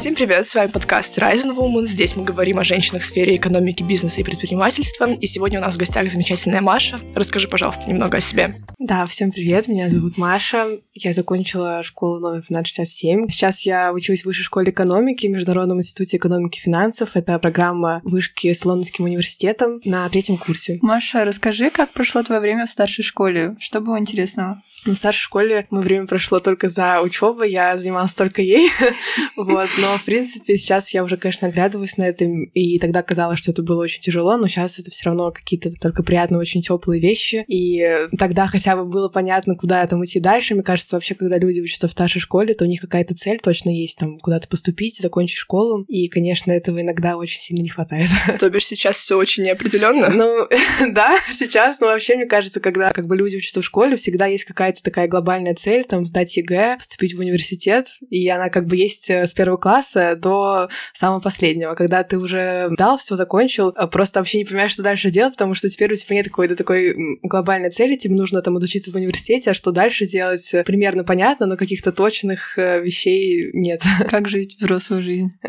Всем привет, с вами подкаст Rising Woman. Здесь мы говорим о женщинах в сфере экономики, бизнеса и предпринимательства. И сегодня у нас в гостях замечательная Маша. Расскажи, пожалуйста, немного о себе. Да, всем привет, меня зовут Маша. Я закончила школу номер 1267. Сейчас я учусь в Высшей школе экономики в Международном институте экономики и финансов. Это программа вышки с Лондонским университетом на третьем курсе. Маша, расскажи, как прошло твое время в старшей школе? Что было интересного? Ну, в старшей школе мое время прошло только за учебой, я занималась только ей. вот, но, в принципе, сейчас я уже, конечно, оглядываюсь на это, и тогда казалось, что это было очень тяжело, но сейчас это все равно какие-то только приятные, очень теплые вещи. И тогда хотя бы было понятно, куда там идти дальше. Мне кажется, вообще, когда люди учатся в старшей школе, то у них какая-то цель точно есть, там, куда-то поступить, закончить школу. И, конечно, этого иногда очень сильно не хватает. То бишь сейчас все очень неопределенно. Ну, да, сейчас, но вообще, мне кажется, когда как бы люди учатся в школе, всегда есть какая-то какая-то такая глобальная цель, там, сдать ЕГЭ, поступить в университет, и она как бы есть э, с первого класса до самого последнего. Когда ты уже дал, все закончил, а просто вообще не понимаешь, что дальше делать, потому что теперь у тебя нет какой-то такой глобальной цели, тебе нужно там отучиться в университете, а что дальше делать, э, примерно понятно, но каких-то точных э, вещей нет. Как жить взрослую жизнь?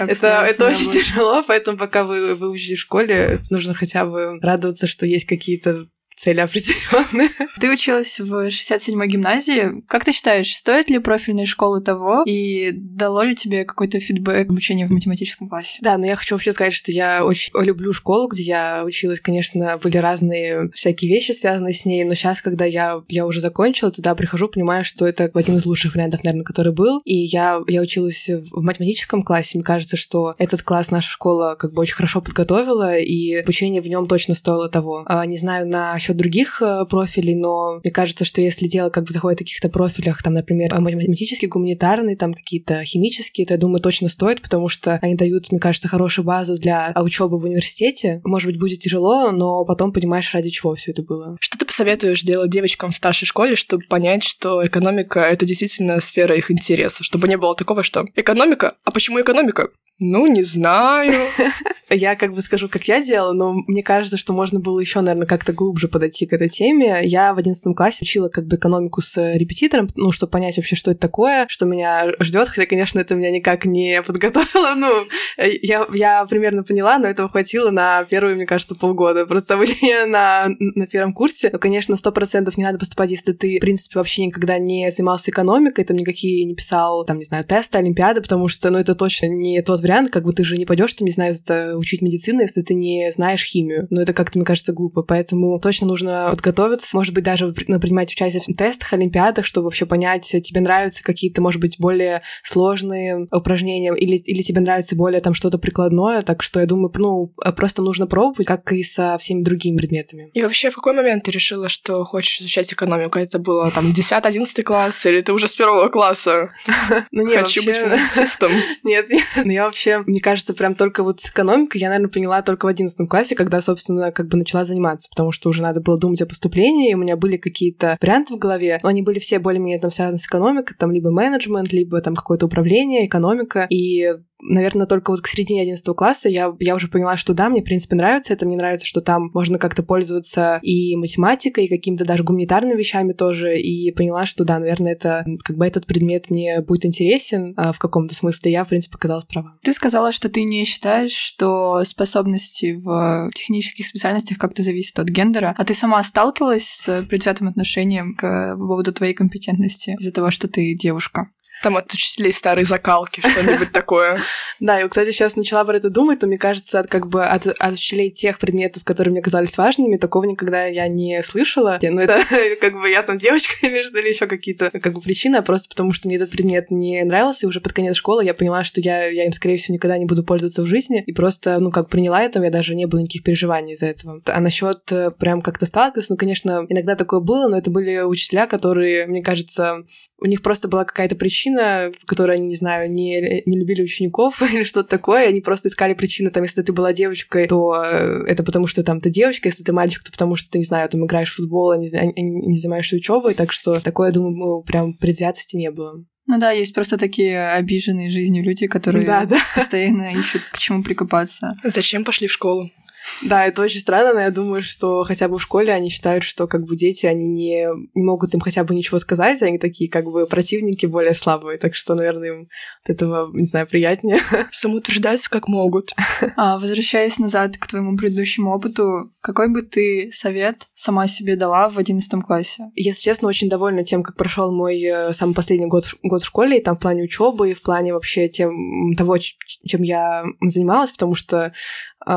Это это очень тяжело, поэтому пока вы выучите в школе, нужно хотя бы радоваться, что есть какие-то цели определенные. Ты училась в 67-й гимназии. Как ты считаешь, стоит ли профильные школы того? И дало ли тебе какой-то фидбэк обучения в математическом классе? Да, но я хочу вообще сказать, что я очень люблю школу, где я училась. Конечно, были разные всякие вещи, связанные с ней, но сейчас, когда я, я уже закончила, туда прихожу, понимаю, что это один из лучших вариантов, наверное, который был. И я, я училась в математическом классе. Мне кажется, что этот класс наша школа как бы очень хорошо подготовила, и обучение в нем точно стоило того. А, не знаю, на насчет других э, профилей, но мне кажется, что если дело как бы заходит в каких-то профилях, там, например, математический, гуманитарный, там какие-то химические, то я думаю, точно стоит, потому что они дают, мне кажется, хорошую базу для учебы в университете. Может быть, будет тяжело, но потом понимаешь, ради чего все это было. Что ты посоветуешь делать девочкам в старшей школе, чтобы понять, что экономика — это действительно сфера их интереса, чтобы не было такого, что экономика? А почему экономика? Ну, не знаю. Я как бы скажу, как я делала, но мне кажется, что можно было еще, наверное, как-то глубже подойти к этой теме. Я в одиннадцатом классе учила как бы экономику с репетитором, ну, чтобы понять вообще, что это такое, что меня ждет, хотя, конечно, это меня никак не подготовило. Ну, я, я примерно поняла, но этого хватило на первые, мне кажется, полгода. Просто обучение на, на первом курсе. Но, конечно, сто процентов не надо поступать, если ты, в принципе, вообще никогда не занимался экономикой, там никакие не писал, там, не знаю, тесты, олимпиады, потому что, ну, это точно не тот вариант, как бы ты же не пойдешь, там, не знаю, учить медицину, если ты не знаешь химию. Но это как-то, мне кажется, глупо. Поэтому точно нужно подготовиться, может быть, даже принимать участие в тестах, олимпиадах, чтобы вообще понять, тебе нравятся какие-то, может быть, более сложные упражнения или, или тебе нравится более там что-то прикладное. Так что я думаю, ну, просто нужно пробовать, как и со всеми другими предметами. И вообще, в какой момент ты решила, что хочешь изучать экономику? Это было там 10-11 класс или ты уже с первого класса? Ну, нет, Хочу быть финансистом. Нет, я вообще, мне кажется, прям только вот с экономикой я, наверное, поняла только в одиннадцатом классе, когда, собственно, как бы начала заниматься, потому что уже надо было думать о поступлении, и у меня были какие-то варианты в голове, но они были все более-менее там связаны с экономикой, там либо менеджмент, либо там какое-то управление, экономика, и наверное, только вот к середине 11 класса я, я уже поняла, что да, мне, в принципе, нравится это. Мне нравится, что там можно как-то пользоваться и математикой, и какими-то даже гуманитарными вещами тоже. И поняла, что да, наверное, это как бы этот предмет мне будет интересен а, в каком-то смысле. Я, в принципе, оказалась права. Ты сказала, что ты не считаешь, что способности в технических специальностях как-то зависят от гендера. А ты сама сталкивалась с предвзятым отношением к поводу твоей компетентности из-за того, что ты девушка? Там от учителей старой закалки, что-нибудь такое. Да, и, кстати, сейчас начала про это думать, то мне кажется, от, как бы от, от учителей тех предметов, которые мне казались важными, такого никогда я не слышала. Ну, это как бы я там девочка или или еще какие-то как бы причины, а просто потому что мне этот предмет не нравился, и уже под конец школы я поняла, что я, я им, скорее всего, никогда не буду пользоваться в жизни, и просто, ну, как приняла это, меня даже не было никаких переживаний из-за этого. А насчет э, прям как-то сталкиваться, ну, конечно, иногда такое было, но это были учителя, которые, мне кажется, у них просто была какая-то причина, в которой они, не знаю, не, не любили учеников или что-то такое, они просто искали причины, там, если ты была девочкой, то э, это потому, что там ты девочка, если ты мальчик, то потому, что ты, не знаю, там играешь в футбол, а не, а не занимаешься учебой, так что такое, я думаю, ну, прям предвзятости не было. Ну да, есть просто такие обиженные жизнью люди, которые да, да. постоянно ищут к чему прикопаться. Зачем пошли в школу? Да, это очень странно, но я думаю, что хотя бы в школе они считают, что как бы дети, они не, не могут им хотя бы ничего сказать, они такие как бы противники более слабые, так что, наверное, им от этого, не знаю, приятнее. Самоутверждаются как могут. А, возвращаясь назад к твоему предыдущему опыту, какой бы ты совет сама себе дала в одиннадцатом классе? Если честно, очень довольна тем, как прошел мой э, самый последний год, год в школе, и там в плане учебы, и в плане вообще тем, того, чем я занималась, потому что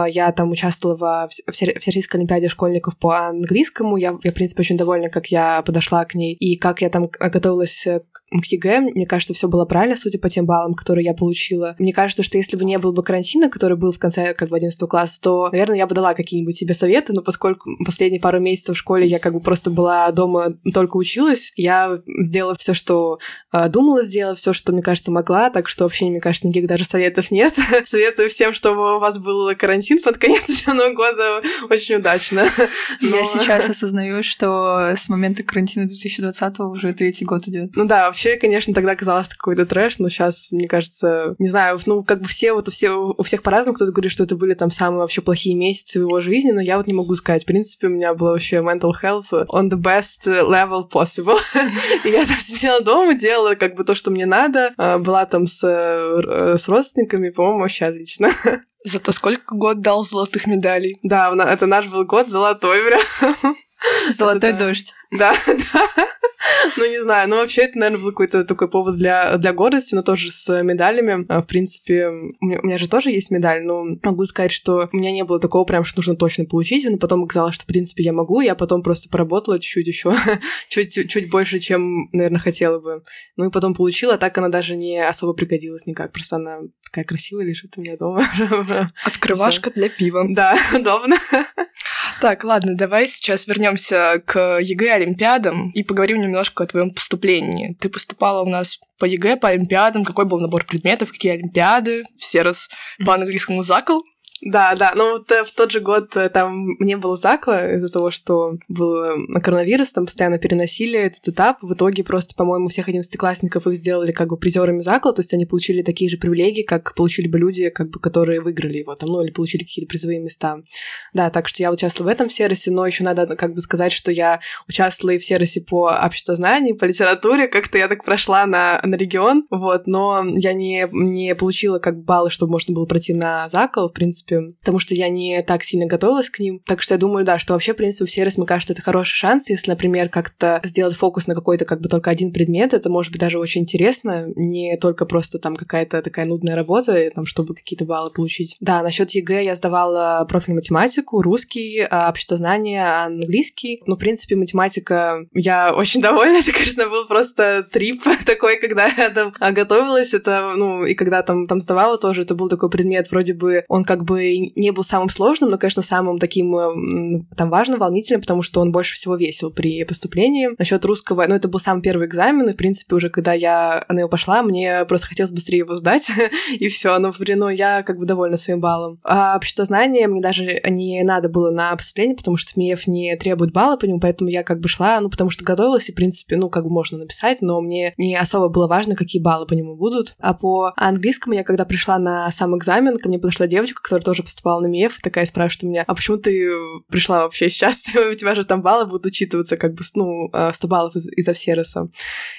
я там участвовала в Всероссийской Олимпиаде школьников по английскому. Я, я, в принципе, очень довольна, как я подошла к ней и как я там готовилась э, к ЕГЭ. Мне кажется, все было правильно, судя по тем баллам, которые я получила. Мне кажется, что если бы не было бы карантина, который был в конце как бы 11 класса, то, наверное, я бы дала какие-нибудь себе советы, но поскольку последние пару месяцев в школе я как бы просто была дома, только училась, я сделала все, что э, думала сделать, все, что, мне кажется, могла, так что вообще, мне кажется, никаких даже советов нет. Советую всем, чтобы у вас был карантин под конец учебного года очень удачно. Но... Я сейчас осознаю, что с момента карантина 2020 уже третий год идет. Ну да, вообще, конечно, тогда казалось какой-то трэш, но сейчас, мне кажется, не знаю, ну как бы все вот у, все, у всех по-разному, кто-то говорит, что это были там самые вообще плохие месяцы в его жизни, но я вот не могу сказать. В принципе, у меня было вообще mental health on the best level possible. И я там сидела дома, делала как бы то, что мне надо, а, была там с, э, с родственниками, по-моему, вообще отлично. Зато сколько год дал золотых медалей. Да, это наш был год золотой прям. Золотой дождь. Да, да. Ну, не знаю. Ну, вообще, это, наверное, был какой-то такой повод для, для гордости, но тоже с медалями. А, в принципе, у меня, у меня же тоже есть медаль, но могу сказать, что у меня не было такого прям, что нужно точно получить, но потом оказалось, что, в принципе, я могу. Я потом просто поработала чуть-чуть еще, чуть, чуть больше, чем, наверное, хотела бы. Ну, и потом получила, а так она даже не особо пригодилась никак. Просто она такая красивая лежит у меня дома. Открывашка для пива. Да, удобно. Так, ладно, давай сейчас вернемся к ЕГЭ Олимпиадам и поговорим немножко о твоем поступлении. Ты поступала у нас по ЕГЭ, по Олимпиадам, какой был набор предметов, какие Олимпиады, Всерос по английскому закл. Да, да, но вот э, в тот же год э, там не было закла из-за того, что был э, коронавирус, там постоянно переносили этот этап. В итоге просто, по-моему, всех одиннадцатиклассников их сделали как бы призерами закла, то есть они получили такие же привилегии, как получили бы люди, как бы, которые выиграли его там, ну или получили какие-то призовые места. Да, так что я участвовала в этом Всеросе, но еще надо как бы сказать, что я участвовала и во Всеросе по обществознанию, по литературе, как-то я так прошла на, на регион, вот, но я не, не получила как баллы, чтобы можно было пройти на закл, в принципе, принципе, потому что я не так сильно готовилась к ним. Так что я думаю, да, что вообще, в принципе, Всерос, мне кажется, это хороший шанс, если, например, как-то сделать фокус на какой-то как бы только один предмет, это может быть даже очень интересно, не только просто там какая-то такая нудная работа, там, чтобы какие-то баллы получить. Да, насчет ЕГЭ я сдавала профильную математику, русский, а, обществознание, английский. Ну, в принципе, математика, я очень довольна, это, конечно, был просто trip такой, когда я там готовилась, это, ну, и когда там, там сдавала тоже, это был такой предмет, вроде бы он как бы не был самым сложным, но, конечно, самым таким э, там важным, волнительным, потому что он больше всего весил при поступлении. Насчет русского, ну, это был самый первый экзамен, и, в принципе, уже когда я на него пошла, мне просто хотелось быстрее его сдать, и все. Но, ну, я как бы довольна своим баллом. А обществознание мне даже не надо было на поступление, потому что МИЭФ не требует балла по нему, поэтому я как бы шла, ну, потому что готовилась, и, в принципе, ну, как бы можно написать, но мне не особо было важно, какие баллы по нему будут. А по английскому я, когда пришла на сам экзамен, ко мне подошла девочка, которая тоже поступала на МИЭФ, такая спрашивает у меня, а почему ты пришла вообще сейчас? у тебя же там баллы будут учитываться, как бы, ну, 100 а, баллов из- из Всероса.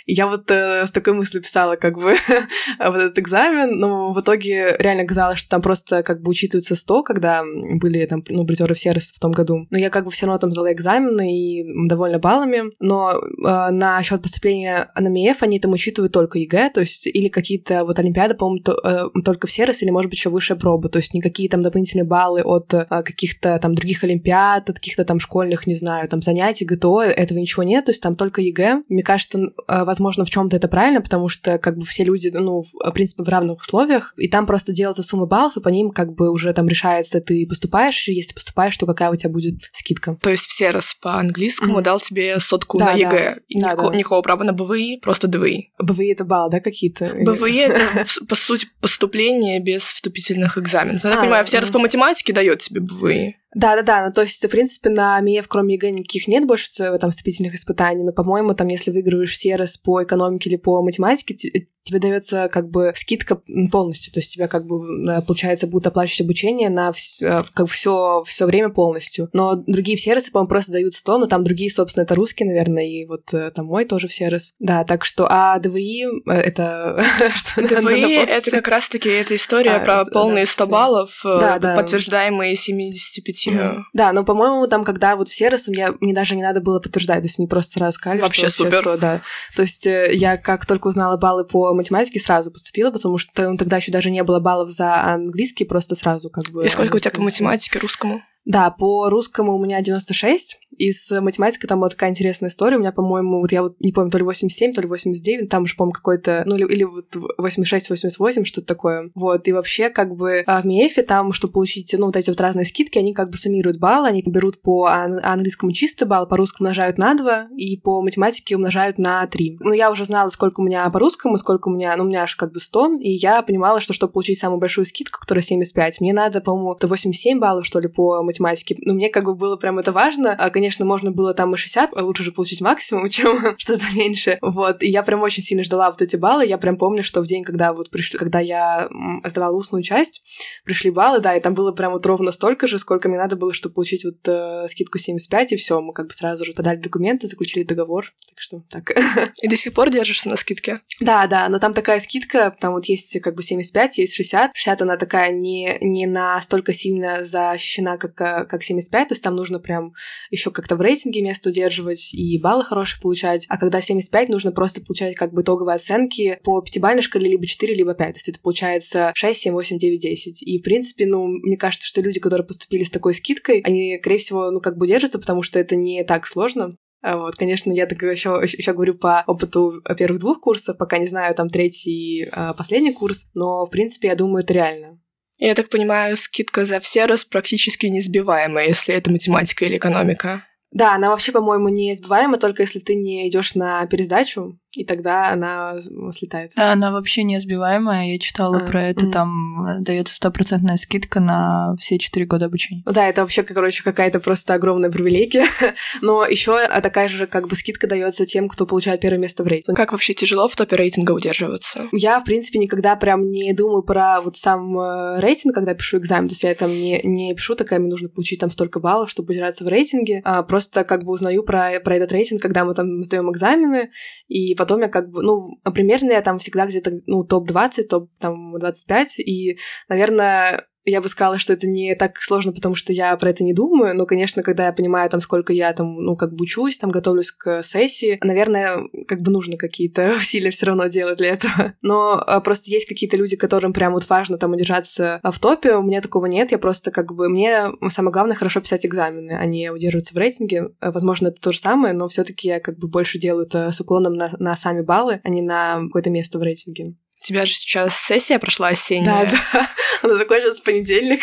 И я вот э, с такой мыслью писала, как бы, вот этот экзамен, но в итоге реально оказалось, что там просто как бы учитывается 100, когда были там, ну, призеры Всероса в том году. Но я как бы все равно там сдала экзамены и довольна баллами, но э, насчет поступления на МИЭФ они там учитывают только ЕГЭ, то есть или какие-то вот Олимпиады, по-моему, то, э, только Всерос, или, может быть, еще высшая проба, то есть никакие там дополнительные баллы от а, каких-то там других олимпиад, от каких-то там школьных, не знаю, там занятий, ГТО, этого ничего нет, то есть там только ЕГЭ. Мне кажется, а, возможно, в чем-то это правильно, потому что как бы все люди, ну, в принципе, в равных условиях, и там просто делается сумма баллов, и по ним как бы уже там решается, ты поступаешь, и если поступаешь, то какая у тебя будет скидка. То есть Всерос по английскому mm-hmm. дал тебе сотку да, на ЕГЭ, да. и да, никакого, да. никакого права на БВИ, просто ДВИ. БВИ — это балл, да, какие-то? БВИ — это, по сути, поступление без вступительных экзаменов. Я так а, понимаю, Всерос по математике дает тебе БВИ. Да-да-да, ну то есть, в принципе, на МИЭФ, кроме ЕГЭ, никаких нет больше там вступительных испытаний, но, по-моему, там, если выигрываешь Всерос по экономике или по математике, тебе дается как бы скидка полностью, то есть тебя как бы, получается, будут оплачивать обучение на все, как все, все время полностью. Но другие сервисы, по-моему, просто дают 100, но там другие, собственно, это русские, наверное, и вот э, там мой тоже в сервис. Да, так что, а ДВИ э, это... ДВИ — это как раз-таки эта история а, про полные 100 баллов, э, подтверждаемые 75. Да, но, по-моему, там, когда вот в сервис, мне, мне даже не надо было подтверждать, то есть они просто сразу сказали, Вообще супер. да. То есть я как только узнала баллы по математике сразу поступила, потому что ну, тогда еще даже не было баллов за английский, просто сразу как бы... И сколько у тебя по математике, русскому? Да, по русскому у меня 96, и с математикой там была такая интересная история. У меня, по-моему, вот я вот не помню, то ли 87, то ли 89, там уже, по-моему, какой-то, ну, или, или вот 86-88, что-то такое. Вот, и вообще, как бы, а в МИЭФе там, чтобы получить, ну, вот эти вот разные скидки, они как бы суммируют баллы, они берут по ан- английскому чисто балл, по русскому умножают на 2, и по математике умножают на 3. Ну, я уже знала, сколько у меня по русскому, сколько у меня, ну, у меня аж как бы 100, и я понимала, что чтобы получить самую большую скидку, которая 75, мне надо, по-моему, 87 баллов, что ли, по математике математики. Ну, мне как бы было прям это важно. А, конечно, можно было там и 60, а лучше же получить максимум, чем что-то меньше. Вот. И я прям очень сильно ждала вот эти баллы. Я прям помню, что в день, когда вот пришли, когда я сдавала устную часть, пришли баллы, да, и там было прям вот ровно столько же, сколько мне надо было, чтобы получить вот э, скидку 75, и все, мы как бы сразу же подали документы, заключили договор. Так что так. И до сих пор держишься на скидке? Да, да, но там такая скидка, там вот есть как бы 75, есть 60. 60 она такая не, не настолько сильно защищена, как как 75, то есть там нужно прям еще как-то в рейтинге место удерживать и баллы хорошие получать, а когда 75, нужно просто получать как бы итоговые оценки по пятибалльной шкале либо 4, либо 5, то есть это получается 6, 7, 8, 9, 10. И, в принципе, ну, мне кажется, что люди, которые поступили с такой скидкой, они, скорее всего, ну, как бы держатся, потому что это не так сложно, а вот, конечно, я так еще, еще говорю по опыту первых двух курсов, пока не знаю там третий, а, последний курс, но, в принципе, я думаю, это реально. Я так понимаю, скидка за все раз практически несбиваемая, если это математика или экономика. Да, она вообще, по-моему, не сбиваема, только если ты не идешь на пересдачу, и тогда она слетает. Да, она вообще не сбиваемая. Я читала а, про это. Угу. Там э, дается стопроцентная скидка на все четыре года обучения. Ну да, это вообще, короче, какая-то просто огромная привилегия. Но еще а такая же как бы скидка дается тем, кто получает первое место в рейтинге. Как вообще тяжело в топе рейтинга удерживаться? Я, в принципе, никогда прям не думаю про вот сам э, рейтинг, когда пишу экзамен. То есть я там не, не пишу, такая, мне нужно получить там столько баллов, чтобы удержаться в рейтинге. А просто как бы узнаю про, про этот рейтинг, когда мы там сдаем экзамены, и потом потом я как бы, ну, примерно я там всегда где-то, ну, топ-20, топ, там, 25, и, наверное, я бы сказала, что это не так сложно, потому что я про это не думаю, но, конечно, когда я понимаю, там, сколько я там, ну, как бы учусь, там, готовлюсь к сессии, наверное, как бы нужно какие-то усилия все равно делать для этого. Но а, просто есть какие-то люди, которым прям вот важно там удержаться в топе, у меня такого нет, я просто как бы, мне самое главное хорошо писать экзамены, а не удерживаться в рейтинге. Возможно, это то же самое, но все таки я как бы больше делаю это с уклоном на, на сами баллы, а не на какое-то место в рейтинге. Тебя же сейчас сессия прошла осенняя. Да, да. Она закончилась в понедельник.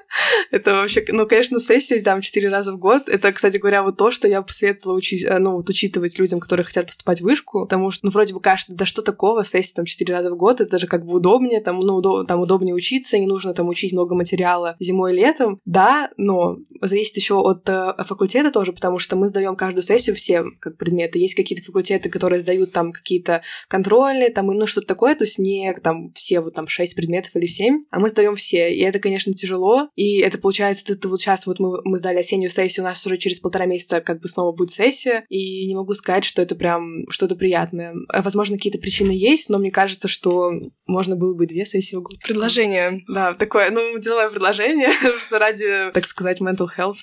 это вообще, ну, конечно, сессия там четыре раза в год. Это, кстати говоря, вот то, что я посоветовала учить, э, ну, вот учитывать людям, которые хотят поступать в вышку, потому что, ну, вроде бы кажется, да что такого, сессия там четыре раза в год, это же как бы удобнее, там, ну, удоб, там удобнее учиться, не нужно там учить много материала зимой и летом. Да, но зависит еще от э, факультета тоже, потому что мы сдаем каждую сессию все как предметы. Есть какие-то факультеты, которые сдают там какие-то контрольные, там, и ну, что-то такое, то есть не там все вот там шесть предметов или семь, а мы сдаем все. И это, конечно, тяжело. И это получается, ты, ты вот сейчас вот мы, мы сдали осеннюю сессию, у нас уже через полтора месяца как бы снова будет сессия. И не могу сказать, что это прям что-то приятное. А, возможно, какие-то причины есть, но мне кажется, что можно было бы две сессии в год. Предложение. Да, такое, ну, деловое предложение, что ради, так сказать, mental health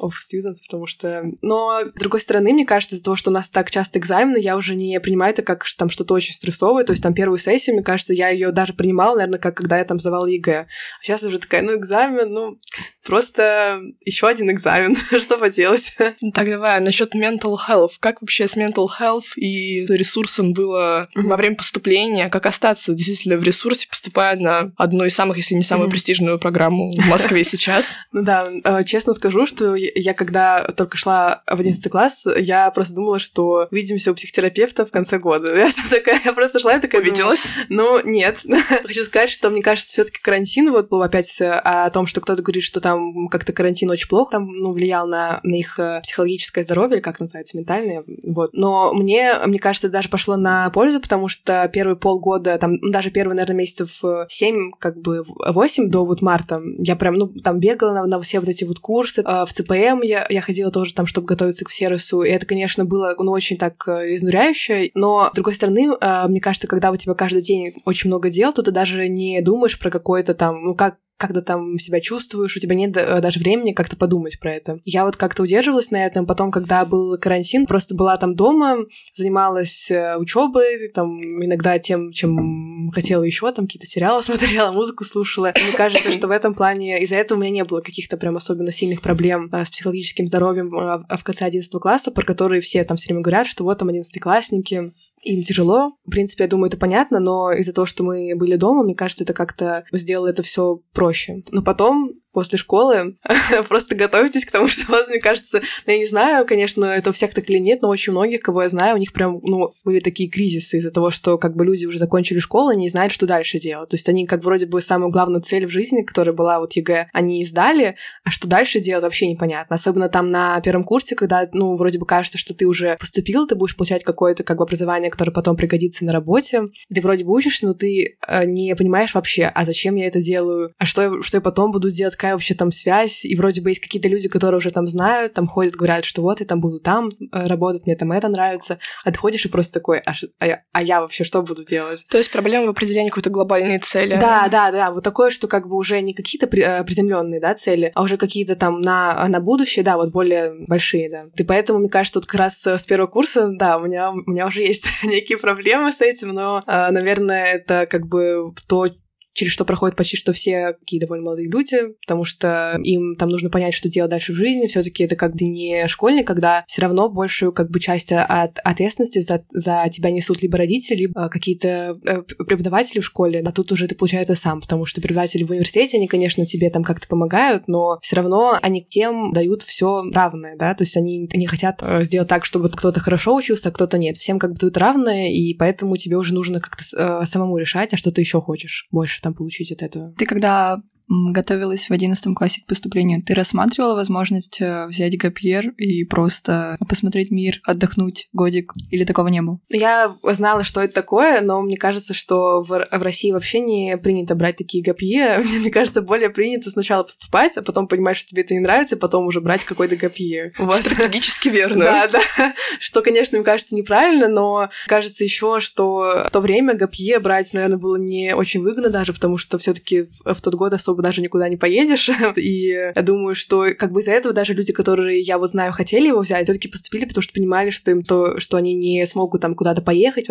of students, потому что... Но, с другой стороны, мне кажется, из-за того, что у нас так часто экзамены, я уже не принимаю это как там что-то очень стрессовое. То есть там первую сессию, мне кажется, я ее даже принимала, наверное, как когда я там сдавала ЕГЭ. А сейчас уже такая, ну, экзамен, ну, просто еще один экзамен. что поделать? Так, давай, насчет mental health. Как вообще с mental health и ресурсом было mm-hmm. во время поступления? Как остаться действительно в ресурсе, поступая на одну из самых, если не самую mm-hmm. престижную программу в Москве сейчас? Ну да, э, честно скажу, что я когда только шла в 11 класс, я просто думала, что увидимся у психотерапевта в конце года. Я такая, я просто шла и такая Увиделась? Ну, нет. Хочу сказать, что мне кажется, все таки карантин, вот был опять о том, что кто-то говорит, что там как-то карантин очень плохо там, ну, влиял на, на их э, психологическое здоровье, или как называется, ментальное, вот. Но мне, мне кажется, даже пошло на пользу, потому что первые полгода, там, ну, даже первые, наверное, месяцев 7, как бы 8 до вот марта, я прям, ну, там бегала на, на все вот эти вот курсы, э, в ЦПМ я, я ходила тоже там, чтобы готовиться к сервису, и это, конечно, было, ну, очень так э, изнуряюще, но, с другой стороны, мне кажется, когда у тебя каждый день очень много дел, то ты даже не думаешь про какое-то там, ну, как когда там себя чувствуешь, у тебя нет э, даже времени как-то подумать про это. Я вот как-то удерживалась на этом, потом, когда был карантин, просто была там дома, занималась э, учебой, там иногда тем, чем хотела еще, там какие-то сериалы смотрела, музыку слушала. Мне кажется, что в этом плане из-за этого у меня не было каких-то прям особенно сильных проблем э, с психологическим здоровьем в конце 11 класса, про которые все там все время говорят, что вот там 11-классники, им тяжело. В принципе, я думаю, это понятно, но из-за того, что мы были дома, мне кажется, это как-то сделало это все проще. Но потом после школы. Просто готовитесь к тому, что у вас, мне кажется, ну, я не знаю, конечно, это у всех так или нет, но очень многих, кого я знаю, у них прям, ну, были такие кризисы из-за того, что как бы люди уже закончили школу и не знают, что дальше делать. То есть они как вроде бы самую главную цель в жизни, которая была вот ЕГЭ, они сдали, а что дальше делать вообще непонятно. Особенно там на первом курсе, когда, ну, вроде бы кажется, что ты уже поступил, ты будешь получать какое-то как бы образование, которое потом пригодится на работе. Ты вроде бы учишься, но ты э, не понимаешь вообще, а зачем я это делаю, а что что я потом буду делать, какая вообще там связь, и вроде бы есть какие-то люди, которые уже там знают, там ходят, говорят, что вот я там буду там э, работать, мне там это нравится, а ты ходишь и просто такой, а, а, я, а я вообще что буду делать? То есть проблема в определении какой-то глобальной цели. Да, да, да, вот такое, что как бы уже не какие-то э, приземленные, да, цели, а уже какие-то там на, на будущее, да, вот более большие, да. И поэтому, мне кажется, вот как раз с первого курса, да, у меня, у меня уже есть некие проблемы с этим, но, э, наверное, это как бы то, через что проходят почти что все такие довольно молодые люди, потому что им там нужно понять, что делать дальше в жизни. все таки это как бы не школьник, когда все равно большую как бы часть от ответственности за, за тебя несут либо родители, либо какие-то э, преподаватели в школе, а тут уже ты получается сам, потому что преподаватели в университете, они, конечно, тебе там как-то помогают, но все равно они тем дают все равное, да, то есть они не хотят э, сделать так, чтобы кто-то хорошо учился, а кто-то нет. Всем как бы дают равное, и поэтому тебе уже нужно как-то э, самому решать, а что ты еще хочешь больше там получить от этого. Ты когда готовилась в одиннадцатом классе к поступлению, ты рассматривала возможность э, взять гапьер и просто посмотреть мир, отдохнуть годик? Или такого не было? Я знала, что это такое, но мне кажется, что в, в России вообще не принято брать такие гапье. Мне кажется, более принято сначала поступать, а потом понимать, что тебе это не нравится, а потом уже брать какой-то гапье. У вас стратегически верно. Да, да. Что, конечно, мне кажется неправильно, но кажется еще, что в то время гапье брать, наверное, было не очень выгодно даже, потому что все таки в, в тот год особо особо даже никуда не поедешь. И я думаю, что как бы из-за этого даже люди, которые я вот знаю, хотели его взять, все-таки поступили, потому что понимали, что им то, что они не смогут там куда-то поехать,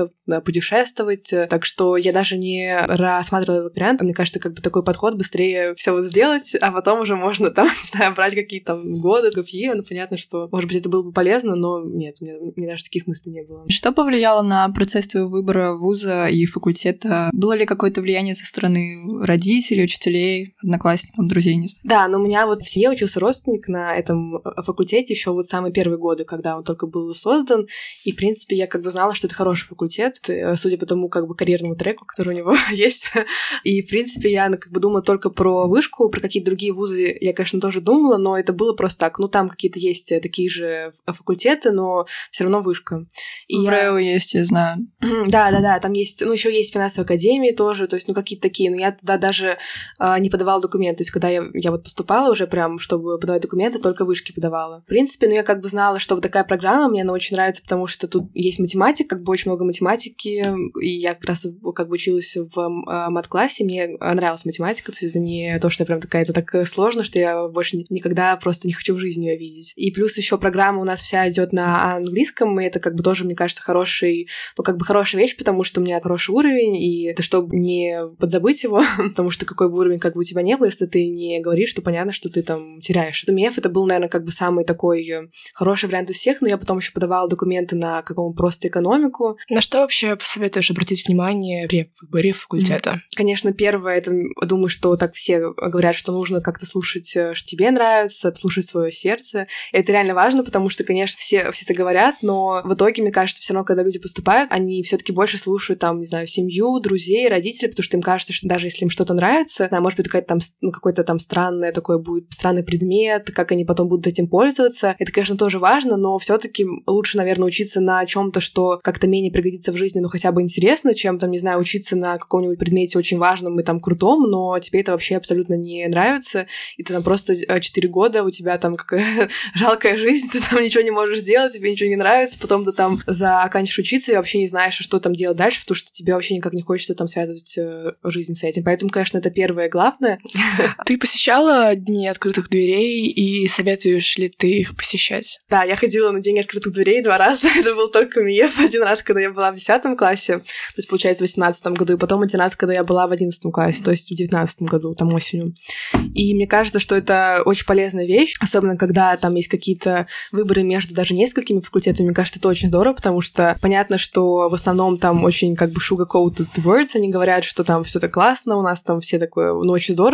путешествовать. Так что я даже не рассматривала этот вариант. Мне кажется, как бы такой подход быстрее все вот сделать, а потом уже можно там, не знаю, брать какие-то там годы, ГПЕ. Ну, понятно, что, может быть, это было бы полезно, но нет, мне, мне даже таких мыслей не было. Что повлияло на процесс твоего выбора вуза и факультета? Было ли какое-то влияние со стороны родителей, учителей, одноклассникам, друзей, не знаю. Да, но у меня вот в семье учился родственник на этом э, факультете еще вот самые первые годы, когда он только был создан, и, в принципе, я как бы знала, что это хороший факультет, э, судя по тому как бы карьерному треку, который у него есть. И, в принципе, я ну, как бы думала только про вышку, про какие-то другие вузы я, конечно, тоже думала, но это было просто так. Ну, там какие-то есть э, такие же факультеты, но все равно вышка. И в я... РЭО есть, я знаю. Да, да, да, там есть, ну, еще есть финансовая академия тоже, то есть, ну, какие-то такие, но я туда даже э, не подавала подавала документы. То есть, когда я, я вот поступала уже прям, чтобы подавать документы, только вышки подавала. В принципе, ну, я как бы знала, что вот такая программа, мне она очень нравится, потому что тут есть математика, как бы очень много математики, и я как раз как бы училась в а, мат-классе, мне нравилась математика, то есть это не то, что я прям такая, это так сложно, что я больше никогда просто не хочу в жизни ее видеть. И плюс еще программа у нас вся идет на английском, и это как бы тоже, мне кажется, хороший, ну, как бы хорошая вещь, потому что у меня хороший уровень, и это чтобы не подзабыть его, потому что какой бы уровень как бы у тебя тебя не было, если ты не говоришь, то понятно, что ты там теряешь. МЕФ это был, наверное, как бы самый такой э, хороший вариант из всех, но я потом еще подавала документы на какому просто экономику. На что вообще посоветуешь обратить внимание при выборе факультета? Конечно, первое, это, думаю, что так все говорят, что нужно как-то слушать, э, что тебе нравится, слушать свое сердце. И это реально важно, потому что, конечно, все, все это говорят, но в итоге, мне кажется, все равно, когда люди поступают, они все-таки больше слушают там, не знаю, семью, друзей, родителей, потому что им кажется, что даже если им что-то нравится, да, может быть, какая-то там ну, какой-то там странный такой будет странный предмет, как они потом будут этим пользоваться. Это, конечно, тоже важно, но все таки лучше, наверное, учиться на чем то что как-то менее пригодится в жизни, но хотя бы интересно, чем там, не знаю, учиться на каком-нибудь предмете очень важном и там крутом, но тебе это вообще абсолютно не нравится, и ты там просто 4 года, у тебя там какая жалкая жизнь, ты там ничего не можешь делать, тебе ничего не нравится, потом ты там заканчиваешь учиться и вообще не знаешь, что там делать дальше, потому что тебе вообще никак не хочется там связывать э, жизнь с этим. Поэтому, конечно, это первое главное. Ты посещала дни открытых дверей и советуешь ли ты их посещать? Да, я ходила на день открытых дверей два раза. Это был только МИЕФ один раз, когда я была в десятом классе, то есть, получается, в восемнадцатом году, и потом один раз, когда я была в одиннадцатом классе, то есть в девятнадцатом году, там осенью. И мне кажется, что это очень полезная вещь, особенно когда там есть какие-то выборы между даже несколькими факультетами. Мне кажется, это очень здорово, потому что понятно, что в основном там очень как бы sugar-coated words, они говорят, что там все так классно, у нас там все такое, ну, очень здорово,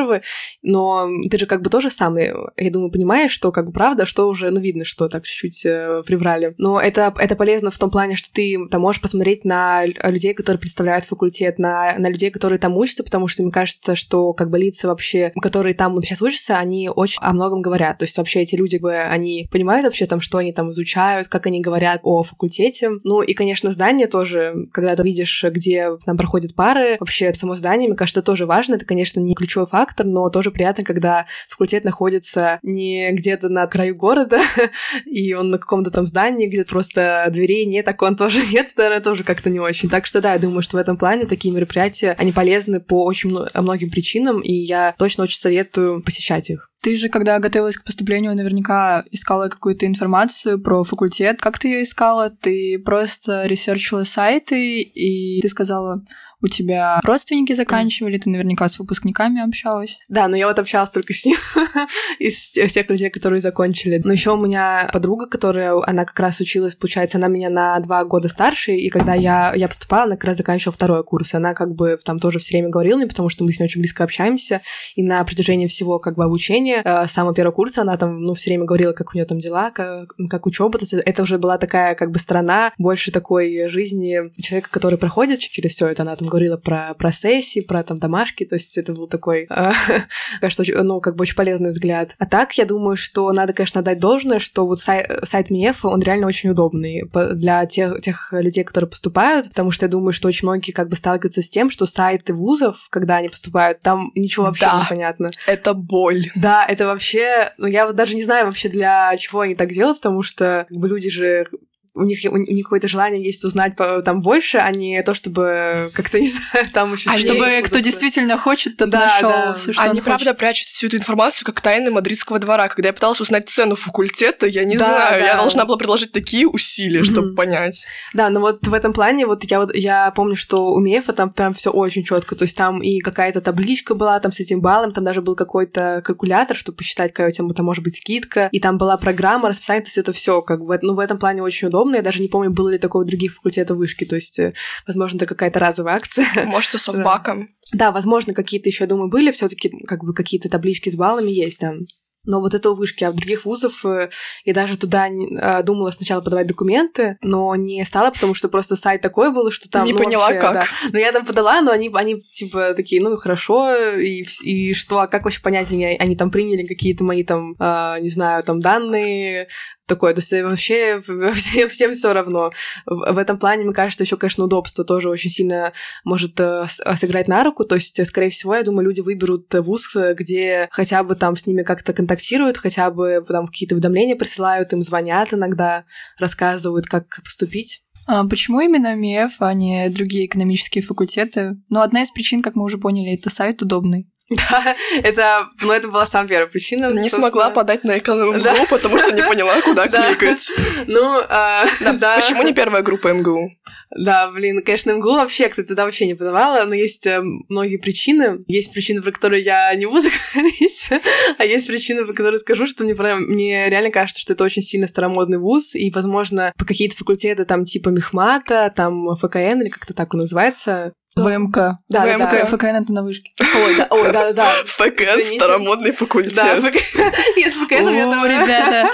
но ты же как бы тоже сам, я думаю, понимаешь, что как бы правда, что уже, ну, видно, что так чуть-чуть э, приврали. Но это, это полезно в том плане, что ты там можешь посмотреть на людей, которые представляют факультет, на, на людей, которые там учатся, потому что мне кажется, что как бы лица вообще, которые там сейчас учатся, они очень о многом говорят. То есть вообще эти люди, они понимают вообще там, что они там изучают, как они говорят о факультете. Ну и, конечно, здание тоже, когда ты видишь, где там проходят пары, вообще само здание, мне кажется, тоже важно. Это, конечно, не ключевой фактор, но тоже приятно, когда факультет находится не где-то на краю города, и он на каком-то там здании, где просто дверей нет, так он тоже нет, наверное, тоже как-то не очень. Так что да, я думаю, что в этом плане такие мероприятия, они полезны по очень многим причинам, и я точно очень советую посещать их. Ты же, когда готовилась к поступлению, наверняка искала какую-то информацию про факультет. Как ты ее искала? Ты просто ресерчила сайты, и ты сказала, у тебя родственники заканчивали, ты наверняка с выпускниками общалась. Да, но я вот общалась только с ним, из тех людей, которые закончили. Но еще у меня подруга, которая, она как раз училась, получается, она меня на два года старше, и когда я, я поступала, она как раз заканчивала второй курс. Она как бы там тоже все время говорила мне, потому что мы с ней очень близко общаемся, и на протяжении всего как бы обучения, э, самого первого курса, она там, ну, все время говорила, как у нее там дела, как, как учеба. То есть это уже была такая как бы сторона больше такой жизни человека, который проходит через все это. Она там говорила про, про сессии, про там домашки, то есть это был такой, а, кажется, ну, как бы очень полезный взгляд. А так, я думаю, что надо, конечно, дать должное, что вот сайт, сайт МИЭФ, он реально очень удобный для тех, тех людей, которые поступают, потому что я думаю, что очень многие как бы сталкиваются с тем, что сайты вузов, когда они поступают, там ничего вообще да, не понятно. это боль. Да, это вообще, ну, я вот даже не знаю вообще, для чего они так делают, потому что как бы люди же у них, у них какое-то желание есть узнать там больше, а не то, чтобы как-то, не знаю, там еще... А чтобы кто действительно хочет, тот да, нашел да. все, что Они, правда, хочет. прячут всю эту информацию как тайны мадридского двора. Когда я пыталась узнать цену факультета, я не да, знаю, да. я должна была приложить такие усилия, mm-hmm. чтобы понять. Да, но вот в этом плане, вот я, вот, я помню, что у МЕФа там прям все очень четко, то есть там и какая-то табличка была там с этим баллом, там даже был какой-то калькулятор, чтобы посчитать, какая у тебя там может быть скидка, и там была программа, расписание, то есть это все как бы, ну, в этом плане очень удобно, удобно. Я даже не помню, было ли такого других факультетах вышки. То есть, э, возможно, это какая-то разовая акция. Может, и совбаком. Да, возможно, какие-то еще, я думаю, были. все таки как бы какие-то таблички с баллами есть, да. Но вот это у вышки, а в других вузов э, я даже туда а, думала сначала подавать документы, но не стала, потому что просто сайт такой был, что там... Не ну, поняла, вообще, как. Да. Но я там подала, но они, они типа такие, ну, хорошо, и, и что, а как вообще понять, они, они там приняли какие-то мои там, а, не знаю, там данные, такое. То есть вообще всем, все равно. В, этом плане, мне кажется, еще, конечно, удобство тоже очень сильно может э, э, сыграть на руку. То есть, скорее всего, я думаю, люди выберут вуз, где хотя бы там с ними как-то контактируют, хотя бы там какие-то уведомления присылают, им звонят иногда, рассказывают, как поступить. А почему именно МИЭФ, а не другие экономические факультеты? Ну, одна из причин, как мы уже поняли, это сайт удобный. Да, это, ну, это была самая первая причина. Не смогла подать на эконом да. потому что не поняла, куда кликать. Ну, а, да. Почему не первая группа МГУ? Да, блин, конечно, МГУ вообще, кстати, туда вообще не подавала, но есть э, многие причины. Есть причины, про которые я не буду говорить, а есть причины, про которые скажу, что мне, мне реально кажется, что это очень сильно старомодный вуз, и, возможно, по какие-то факультеты там типа Мехмата, там ФКН, или как-то так он называется, ВМК. Да, ВМК, да. ФКН это на вышке. Ой, да, ой, да, да. ФКН старомодный факультет. Да, Нет, ФКН у меня ребята.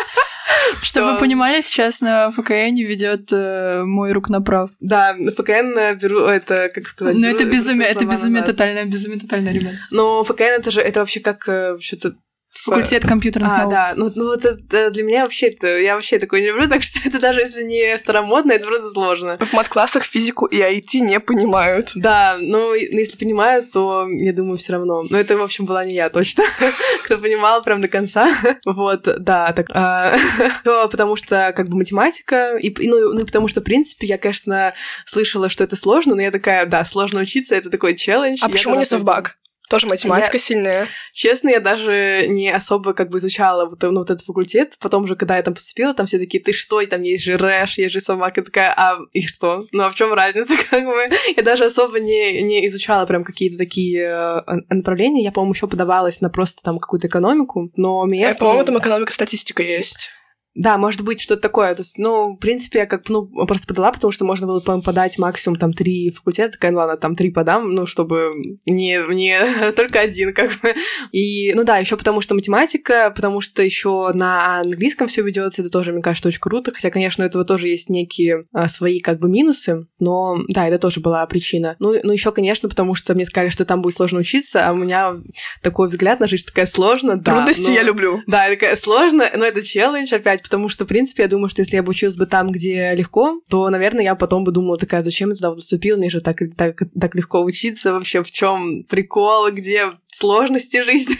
Чтобы вы понимали, сейчас на ФКН ведет э, мой рук направ. Да, на ФКН беру это, как сказать... Ну это безумие, это безумие тотальное, безумие тотальное, ребят. Но ФКН это же, это вообще как э, что-то Факультет компьютерных а, наук. да. Ну, ну вот это для меня вообще это я вообще такое не люблю, так что это даже если не старомодно, это просто сложно. В мат-классах физику и IT не понимают. Да, ну если понимают, то я думаю, все равно. Но это, в общем, была не я точно, кто понимал прям до конца. Вот, да, так. А, то потому что как бы математика, и, ну, ну и потому что, в принципе, я, конечно, слышала, что это сложно, но я такая, да, сложно учиться, это такой челлендж. А почему не совбак? Тоже математика я, сильная. Честно, я даже не особо как бы изучала вот, ну, вот этот факультет. Потом же, когда я там поступила, там все такие, ты что, и там есть же рэш, есть же собака. такая, а и что? Ну, а в чем разница, как бы? Я даже особо не, не изучала прям какие-то такие э, направления. Я, по-моему, еще подавалась на просто там какую-то экономику, но меня... Э, по-моему, там экономика, статистика есть. Да, может быть, что-то такое. То есть, ну, в принципе, я как ну, просто подала, потому что можно было, по подать максимум там три факультета. Такая, ну ладно, там три подам, ну, чтобы не, не только один, как бы. И, ну да, еще потому что математика, потому что еще на английском все ведется, это тоже, мне кажется, очень круто. Хотя, конечно, у этого тоже есть некие а, свои как бы минусы, но да, это тоже была причина. Ну, ну еще, конечно, потому что мне сказали, что там будет сложно учиться, а у меня такой взгляд на жизнь такая сложно. Трудности да, но... я люблю. Да, такая сложно, но это челлендж опять, потому что, в принципе, я думаю, что если я бы училась бы там, где легко, то, наверное, я потом бы думала такая, зачем я туда поступила, мне же так, так, так легко учиться. Вообще, в чем прикол, где сложности жизни.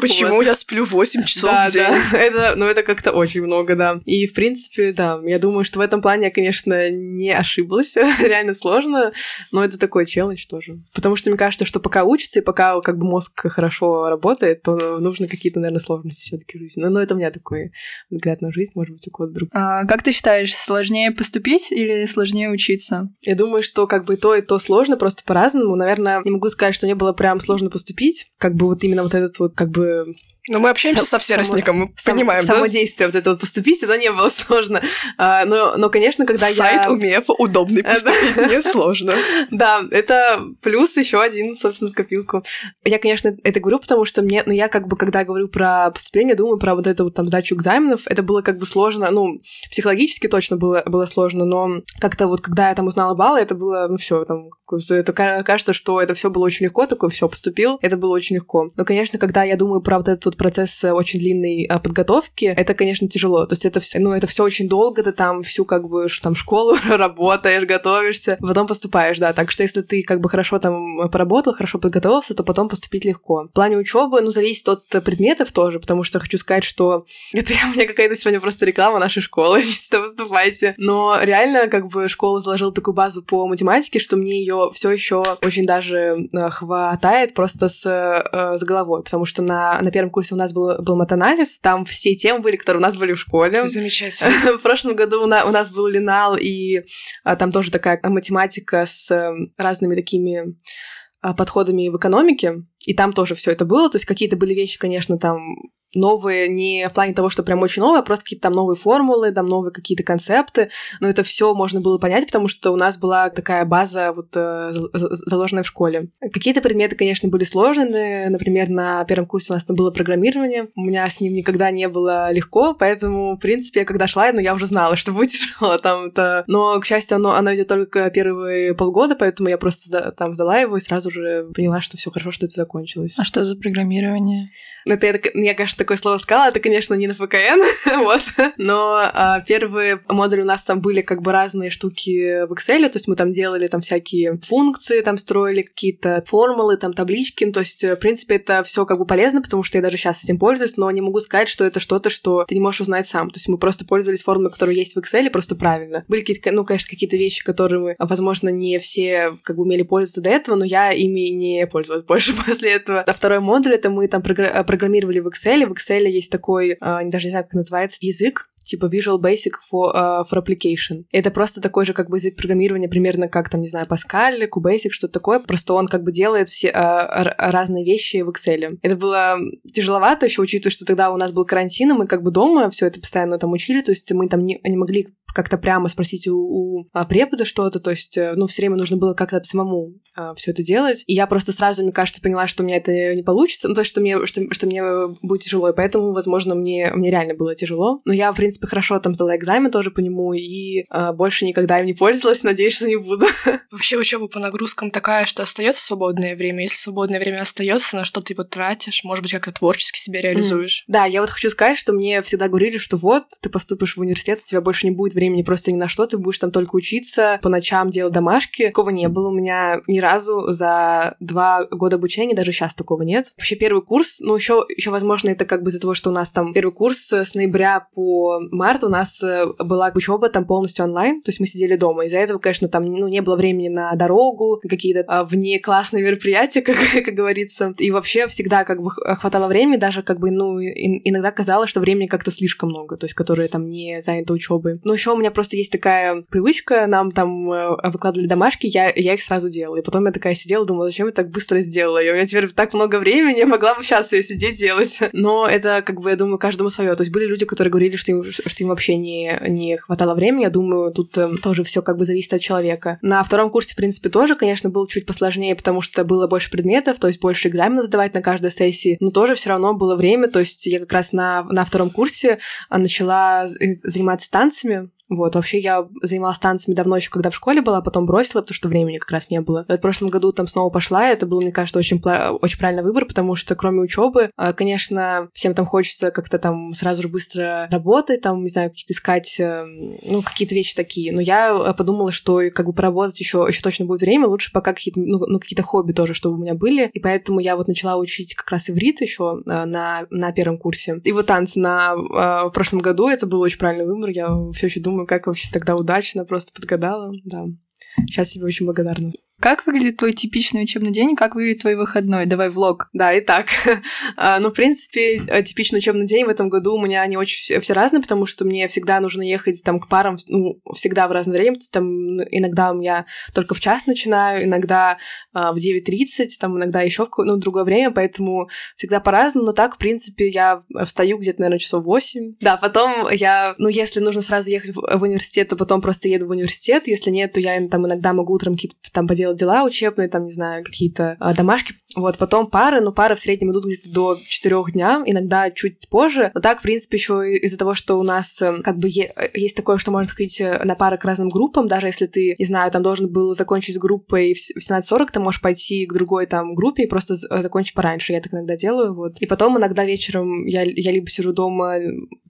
Почему вот. я сплю 8 часов да, в день? Да, это, ну, это как-то очень много, да. И, в принципе, да, я думаю, что в этом плане я, конечно, не ошиблась. Реально сложно, но это такой челлендж тоже. Потому что мне кажется, что пока учится и пока как бы мозг хорошо работает, то нужно какие-то, наверное, сложности все таки в жизни. Но, но это у меня такой взгляд на жизнь, может быть, у кого-то друг. А, как ты считаешь, сложнее поступить или сложнее учиться? Я думаю, что как бы и то, и то сложно, просто по-разному. Наверное, не могу сказать, что не было прям сложно поступить. Как бы вот именно вот этот вот как бы но мы общаемся Сам, со всеростником, мы сам, понимаем, само да? действие вот это вот поступить, это не было сложно. А, но, но, конечно, когда Сайт я... Сайт УМЕФ удобный, поступить не сложно. Да, это плюс еще один, собственно, в копилку. Я, конечно, это говорю, потому что мне, ну, я как бы, когда говорю про поступление, думаю про вот эту вот там сдачу экзаменов, это было как бы сложно, ну, психологически точно было, было сложно, но как-то вот, когда я там узнала баллы, это было, ну, все, там, это кажется, что это все было очень легко, такое все поступил, это было очень легко. Но, конечно, когда я думаю про вот этот вот процесс очень длинной а, подготовки, это, конечно, тяжело. То есть это все, ну, это все очень долго, ты там всю как бы там школу работаешь, готовишься, потом поступаешь, да. Так что если ты как бы хорошо там поработал, хорошо подготовился, то потом поступить легко. В плане учебы, ну, зависит от предметов тоже, потому что хочу сказать, что это у меня какая-то сегодня просто реклама нашей школы, чисто поступайте. Но реально, как бы школа заложила такую базу по математике, что мне ее все еще очень даже э, хватает просто с, э, с головой, потому что на, на первом курсе у нас был, был матанализ, там все темы были, которые у нас были в школе. Замечательно. В прошлом году у нас, у нас был Линал, и а, там тоже такая математика с а, разными такими а, подходами в экономике, и там тоже все это было, то есть какие-то были вещи, конечно, там новые не в плане того, что прям очень новые, а просто какие-то там новые формулы, там новые какие-то концепты, но это все можно было понять, потому что у нас была такая база вот э, заложенная в школе. Какие-то предметы, конечно, были сложные, например, на первом курсе у нас там было программирование, у меня с ним никогда не было легко, поэтому, в принципе, я когда шла, ну, я уже знала, что будет тяжело там это... Но, к счастью, оно, оно идет только первые полгода, поэтому я просто там сдала его и сразу же поняла, что все хорошо, что это закончилось. А что за программирование? Это я, я конечно, такое слово сказала, это, конечно, не на ФКН, вот, но а, первые модули у нас там были как бы разные штуки в Excel, то есть мы там делали там всякие функции, там строили какие-то формулы, там таблички, ну, то есть, в принципе, это все как бы полезно, потому что я даже сейчас этим пользуюсь, но не могу сказать, что это что-то, что ты не можешь узнать сам, то есть мы просто пользовались формулой, которые есть в Excel, просто правильно. Были какие-то, ну, конечно, какие-то вещи, которые мы, возможно, не все как бы умели пользоваться до этого, но я ими не пользовалась больше после этого. А второй модуль — это мы там программировали в Excel, в Excel есть такой, а, даже не знаю, как называется, язык, типа Visual Basic for, uh, for Application. Это просто такой же как бы язык программирования, примерно как там, не знаю, Pascal, QBasic, что-то такое, просто он как бы делает все uh, разные вещи в Excel. Это было тяжеловато еще, учитывая, что тогда у нас был карантин, и мы как бы дома все это постоянно там учили, то есть мы там не, не могли как-то прямо спросить у, у а, препода что-то, то есть, э, ну, все время нужно было как-то самому а, все это делать. И я просто сразу, мне кажется, поняла, что у меня это не получится, ну, то есть, что мне, что, что мне будет тяжело, и поэтому, возможно, мне, мне реально было тяжело. Но я, в принципе, хорошо там сдала экзамен тоже по нему, и а, больше никогда им не пользовалась, надеюсь, что не буду. Вообще учеба по нагрузкам такая, что остается свободное время. Если свободное время остается, на что ты его тратишь, может быть, как-то творчески себя реализуешь. Mm. Да, я вот хочу сказать, что мне всегда говорили, что вот, ты поступишь в университет, у тебя больше не будет времени просто ни на что, ты будешь там только учиться, по ночам делать домашки. Такого не было у меня ни разу за два года обучения, даже сейчас такого нет. Вообще первый курс, ну еще, еще возможно, это как бы из-за того, что у нас там первый курс с ноября по март у нас э, была учеба там полностью онлайн, то есть мы сидели дома. Из-за этого, конечно, там ну, не было времени на дорогу, какие-то а, вне классные мероприятия, как, как говорится. И вообще всегда как бы хватало времени, даже как бы, ну, иногда казалось, что времени как-то слишком много, то есть которые там не заняты учебой. Но еще у меня просто есть такая привычка, нам там э, выкладывали домашки, я, я их сразу делала. И потом я такая сидела, думала, зачем я так быстро сделала? И у меня теперь так много времени, я могла бы сейчас ее сидеть делать. Но это, как бы, я думаю, каждому свое. То есть были люди, которые говорили, что им, что им вообще не, не хватало времени. Я думаю, тут э, тоже все как бы зависит от человека. На втором курсе, в принципе, тоже, конечно, было чуть посложнее, потому что было больше предметов, то есть больше экзаменов сдавать на каждой сессии, но тоже все равно было время, то есть я как раз на, на втором курсе а, начала заниматься танцами, вот, вообще я занималась танцами давно еще, когда в школе была, потом бросила, потому что времени как раз не было. В прошлом году там снова пошла, и это был, мне кажется, очень, очень правильный выбор, потому что кроме учебы, а, конечно, всем там хочется как-то там сразу же быстро работать, там, не знаю, какие-то искать, э, ну, какие-то вещи такие. Но я э, подумала, что как бы поработать еще, еще точно будет время, лучше пока какие-то, ну, ну, какие-то хобби тоже, чтобы у меня были. И поэтому я вот начала учить как раз иврит еще э, на, на первом курсе. И вот танцы на, в прошлом году, это был очень правильный выбор, я все еще думаю, как вообще тогда удачно, просто подгадала, да. Сейчас себе очень благодарна. Как выглядит твой типичный учебный день, как выглядит твой выходной? Давай влог. Да, и так. А, ну, в принципе, э, типичный учебный день в этом году у меня не очень все разные, потому что мне всегда нужно ехать там к парам, ну, всегда в разное время. Там ну, иногда у меня только в час начинаю, иногда а, в 9.30, там иногда еще в ну, другое время, поэтому всегда по-разному. Но так, в принципе, я встаю где-то, наверное, часов 8. Да, потом я, ну, если нужно сразу ехать в, в университет, то потом просто еду в университет. Если нет, то я там иногда могу утром какие-то там поделать делать дела учебные, там, не знаю, какие-то а, домашки. Вот, потом пары, ну, пары в среднем идут где-то до четырех дня, иногда чуть позже. Но так, в принципе, еще из-за того, что у нас э, как бы э, есть такое, что можно ходить э, на пары к разным группам, даже если ты, не знаю, там должен был закончить с группой в 17.40, ты можешь пойти к другой там группе и просто закончить пораньше. Я так иногда делаю, вот. И потом иногда вечером я, я либо сижу дома,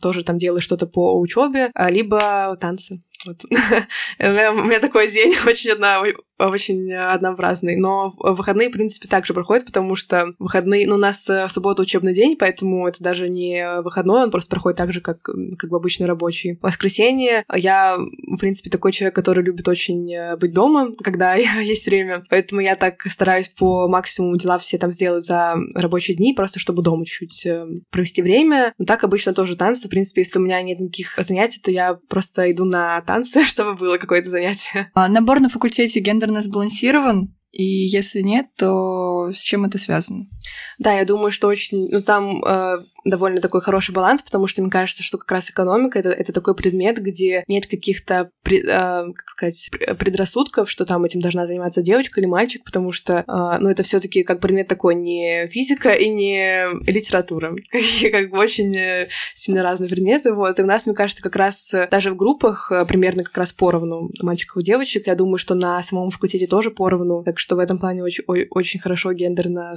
тоже там делаю что-то по учебе, а либо танцы. Вот. у, меня, у меня такой день очень, одна, очень однообразный. Но выходные, в принципе, также проходят, потому что выходные... Ну, у нас э, суббота учебный день, поэтому это даже не выходной, он просто проходит так же, как, как бы обычный рабочий. Воскресенье я, в принципе, такой человек, который любит очень э, быть дома, когда есть время. Поэтому я так стараюсь по максимуму дела все там сделать за рабочие дни, просто чтобы дома чуть-чуть э, провести время. Но так обычно тоже танцы. В принципе, если у меня нет никаких занятий, то я просто иду на танцы, чтобы было какое-то занятие. А набор на факультете гендерно сбалансирован? И если нет, то с чем это связано? Да, я думаю, что очень... Ну, там э, довольно такой хороший баланс, потому что мне кажется, что как раз экономика это, это такой предмет, где нет каких-то, э, как сказать, предрассудков, что там этим должна заниматься девочка или мальчик, потому что, э, ну, это все таки как предмет такой не физика и не литература. Как бы очень э, сильно разные предметы, вот. И у нас, мне кажется, как раз э, даже в группах э, примерно как раз поровну мальчиков и девочек. Я думаю, что на самом факультете тоже поровну, так что в этом плане очень, очень хорошо гендерно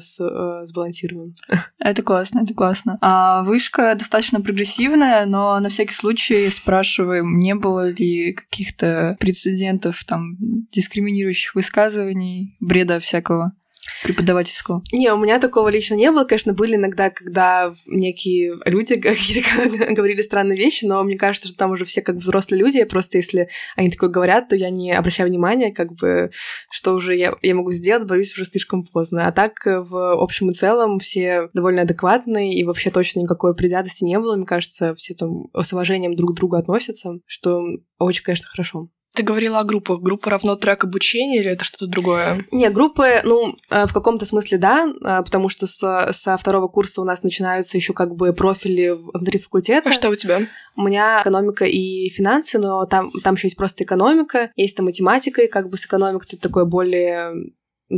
сбалансирован. Это классно, это классно. А вышка достаточно прогрессивная, но на всякий случай спрашиваем, не было ли каких-то прецедентов, там, дискриминирующих высказываний, бреда всякого. Преподавательского? Не, у меня такого лично не было. Конечно, были иногда, когда некие люди говорили странные вещи, но мне кажется, что там уже все как взрослые люди. Просто если они такое говорят, то я не обращаю внимания, как бы, что уже я, я могу сделать, боюсь, уже слишком поздно. А так, в общем и целом, все довольно адекватные, и вообще точно никакой предвзятости не было. Мне кажется, все там с уважением друг к другу относятся, что очень, конечно, хорошо. Ты говорила о группах. Группа равно трек обучения или это что-то другое? Не, группы, ну, э, в каком-то смысле да, э, потому что со, со второго курса у нас начинаются еще как бы профили внутри факультета. А что у тебя? У меня экономика и финансы, но там, там еще есть просто экономика, есть там математика, и как бы с экономикой что-то такое более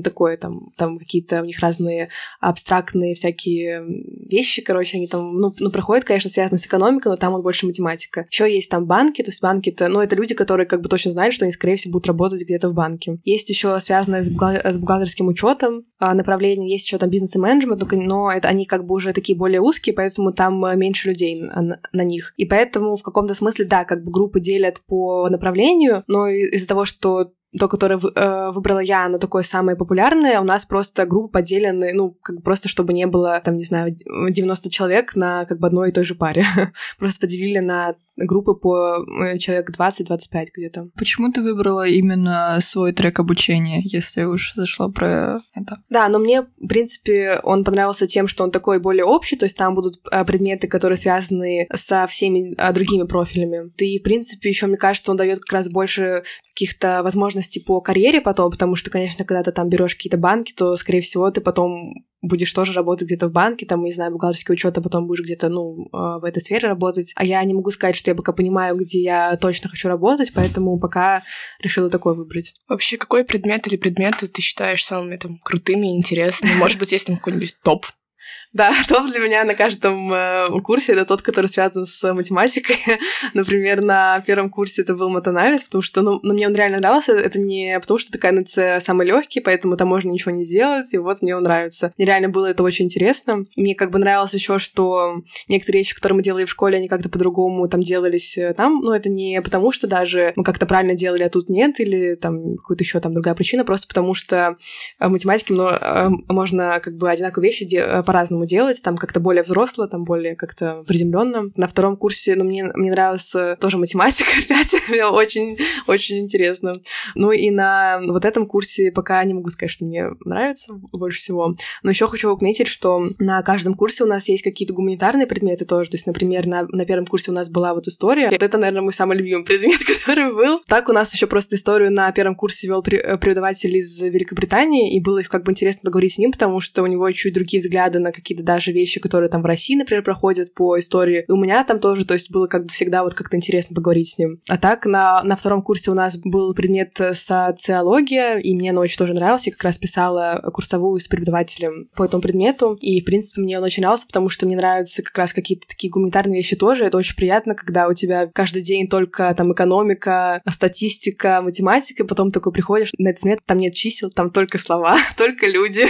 такое, там, там какие-то у них разные абстрактные всякие вещи, короче, они там, ну, ну, проходят, конечно, связаны с экономикой, но там вот больше математика. Еще есть там банки, то есть банки это, ну, это люди, которые как бы точно знают, что они, скорее всего, будут работать где-то в банке. Есть еще связанное с, бухгал... с бухгалтерским учетом а, направление, есть еще там бизнес и менеджмент, но это они как бы уже такие более узкие, поэтому там э, меньше людей на, на них. И поэтому в каком-то смысле, да, как бы группы делят по направлению, но из-за того, что то, которое э, выбрала я, оно такое самое популярное. У нас просто группы поделены, ну, как бы просто чтобы не было, там, не знаю, 90 человек на как бы одной и той же паре. просто поделили на группы по э, человек 20-25 где-то. Почему ты выбрала именно свой трек обучения, если уж зашло про это? Да, но мне, в принципе, он понравился тем, что он такой более общий, то есть там будут э, предметы, которые связаны со всеми э, другими профилями. Ты, в принципе, еще мне кажется, он дает как раз больше каких-то возможностей по карьере потом, потому что, конечно, когда ты там берешь какие-то банки, то, скорее всего, ты потом будешь тоже работать где-то в банке, там, не знаю, бухгалтерский учет, а потом будешь где-то, ну, в этой сфере работать. А я не могу сказать, что я пока понимаю, где я точно хочу работать, поэтому пока решила такой выбрать. Вообще, какой предмет или предметы ты считаешь самыми там крутыми и интересными? Может быть, есть там какой-нибудь топ? Да, топ для меня на каждом э, курсе это тот, который связан с математикой. Например, на первом курсе это был матанализ, потому что ну, ну, мне он реально нравился. Это не потому, что такая НЦ самый легкий, поэтому там можно ничего не сделать, и вот мне он нравится. Мне реально было это очень интересно. Мне как бы нравилось еще, что некоторые вещи, которые мы делали в школе, они как-то по-другому там делались э, там. Но это не потому, что даже мы как-то правильно делали, а тут нет, или там какая-то еще там другая причина, просто потому что в математике э, можно как бы одинаковые вещи по-разному делать, там как-то более взросло, там более как-то приземленно. На втором курсе, ну, мне, мне нравилась тоже математика опять, мне очень, очень интересно. Ну и на вот этом курсе пока не могу сказать, что мне нравится больше всего. Но еще хочу отметить, что на каждом курсе у нас есть какие-то гуманитарные предметы тоже. То есть, например, на, на первом курсе у нас была вот история. Это, наверное, мой самый любимый предмет, который был. Так у нас еще просто историю на первом курсе вел преподаватель из Великобритании, и было их как бы интересно поговорить с ним, потому что у него чуть другие взгляды на какие-то какие-то даже вещи, которые там в России, например, проходят по истории. И у меня там тоже, то есть было как бы всегда вот как-то интересно поговорить с ним. А так на, на втором курсе у нас был предмет социология, и мне он очень тоже нравился. Я как раз писала курсовую с преподавателем по этому предмету. И, в принципе, мне он очень нравился, потому что мне нравятся как раз какие-то такие гуманитарные вещи тоже. Это очень приятно, когда у тебя каждый день только там экономика, статистика, математика, и потом такой приходишь на этот предмет, там нет чисел, там только слова, только люди.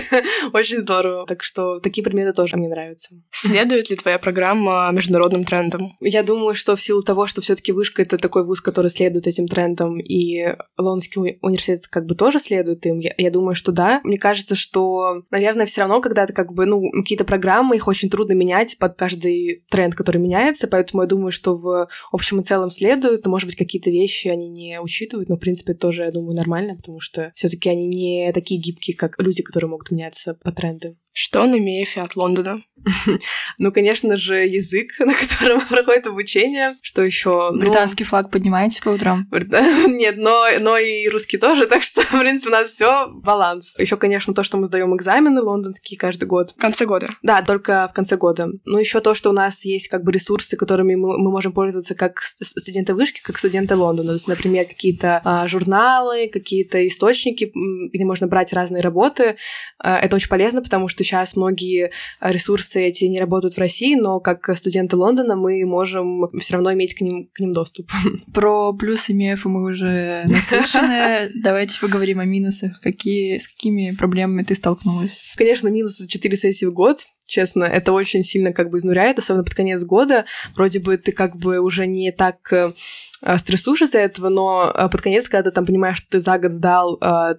очень здорово. Так что такие предметы тоже мне нравится. Следует ли твоя программа международным трендам? Я думаю, что в силу того, что все таки вышка — это такой вуз, который следует этим трендам, и Лондонский университет как бы тоже следует им, я, я думаю, что да. Мне кажется, что, наверное, все равно, когда ты как бы, ну, какие-то программы, их очень трудно менять под каждый тренд, который меняется, поэтому я думаю, что в общем и целом следует, но, может быть, какие-то вещи они не учитывают, но, в принципе, тоже, я думаю, нормально, потому что все таки они не такие гибкие, как люди, которые могут меняться по трендам. Что на МЕФе от Лондона? ну, конечно же, язык, на котором проходит обучение. Что еще? Ну, Британский ну, флаг поднимаете по утрам? Нет, но, но и русский тоже, так что, в принципе, у нас все баланс. Еще, конечно, то, что мы сдаем экзамены лондонские каждый год. В конце года? Да, только в конце года. Ну, еще то, что у нас есть как бы ресурсы, которыми мы, мы можем пользоваться как студенты вышки, как студенты Лондона. То есть, например, какие-то а, журналы, какие-то источники, где можно брать разные работы. А, это очень полезно, потому что сейчас многие ресурсы эти не работают в России, но как студенты Лондона мы можем все равно иметь к ним, к ним доступ. Про плюсы МИЭФ мы уже наслышаны. Давайте поговорим о минусах. Какие, с какими проблемами ты столкнулась? Конечно, минусы 4 сессии в год честно, это очень сильно как бы изнуряет, особенно под конец года. Вроде бы ты как бы уже не так э, стрессуешь из-за этого, но э, под конец, когда ты там понимаешь, что ты за год сдал э,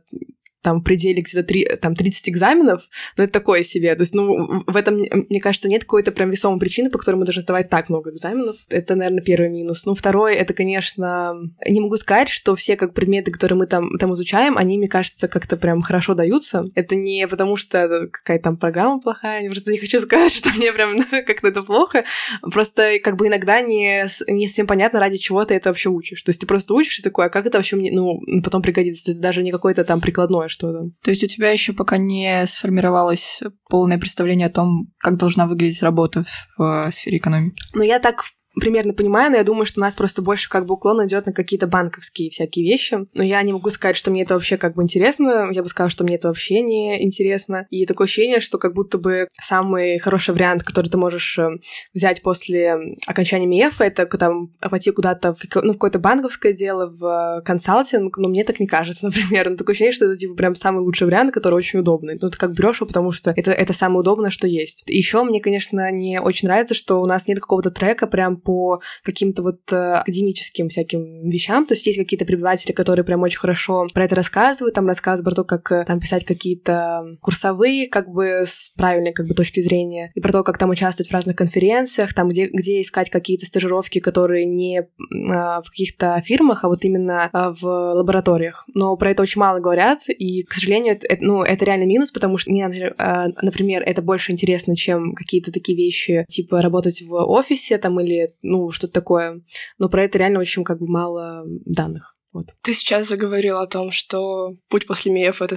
там в пределе где-то три, там 30 экзаменов, но это такое себе. То есть, ну, в этом, мне кажется, нет какой-то прям весомой причины, по которой мы должны сдавать так много экзаменов. Это, наверное, первый минус. Ну, второй, это, конечно, не могу сказать, что все как предметы, которые мы там, там изучаем, они, мне кажется, как-то прям хорошо даются. Это не потому, что какая-то там программа плохая, я просто не хочу сказать, что мне прям как-то это плохо. Просто как бы иногда не, не совсем понятно, ради чего ты это вообще учишь. То есть ты просто учишь и такое, а как это вообще мне, ну, потом пригодится? Даже не какое-то там прикладное что-то. То есть у тебя еще пока не сформировалось полное представление о том, как должна выглядеть работа в сфере экономики? Ну, я так примерно понимаю, но я думаю, что у нас просто больше как бы уклон идет на какие-то банковские всякие вещи. Но я не могу сказать, что мне это вообще как бы интересно. Я бы сказала, что мне это вообще не интересно. И такое ощущение, что как будто бы самый хороший вариант, который ты можешь э, взять после окончания МИЭФа, это там пойти куда-то в, ну, в какое-то банковское дело, в консалтинг. Но мне так не кажется, например. Но такое ощущение, что это типа прям самый лучший вариант, который очень удобный. Ну, ты как берешь его, потому что это, это самое удобное, что есть. Еще мне, конечно, не очень нравится, что у нас нет какого-то трека прям по каким-то вот э, академическим всяким вещам. То есть есть какие-то преподаватели, которые прям очень хорошо про это рассказывают, там рассказывают про то, как э, там писать какие-то курсовые, как бы с правильной как бы точки зрения, и про то, как там участвовать в разных конференциях, там где, где искать какие-то стажировки, которые не а, в каких-то фирмах, а вот именно а, в лабораториях. Но про это очень мало говорят, и, к сожалению, это, ну, это реально минус, потому что мне, а, например, это больше интересно, чем какие-то такие вещи, типа работать в офисе там или ну, что-то такое. Но про это реально очень как бы мало данных. Вот. Ты сейчас заговорила о том, что путь после МИЭФ — это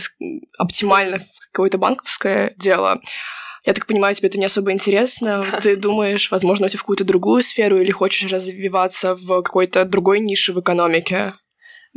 оптимально какое-то банковское дело. Я так понимаю, тебе это не особо интересно. Да. Ты думаешь, возможно, уйти в какую-то другую сферу или хочешь развиваться в какой-то другой нише в экономике?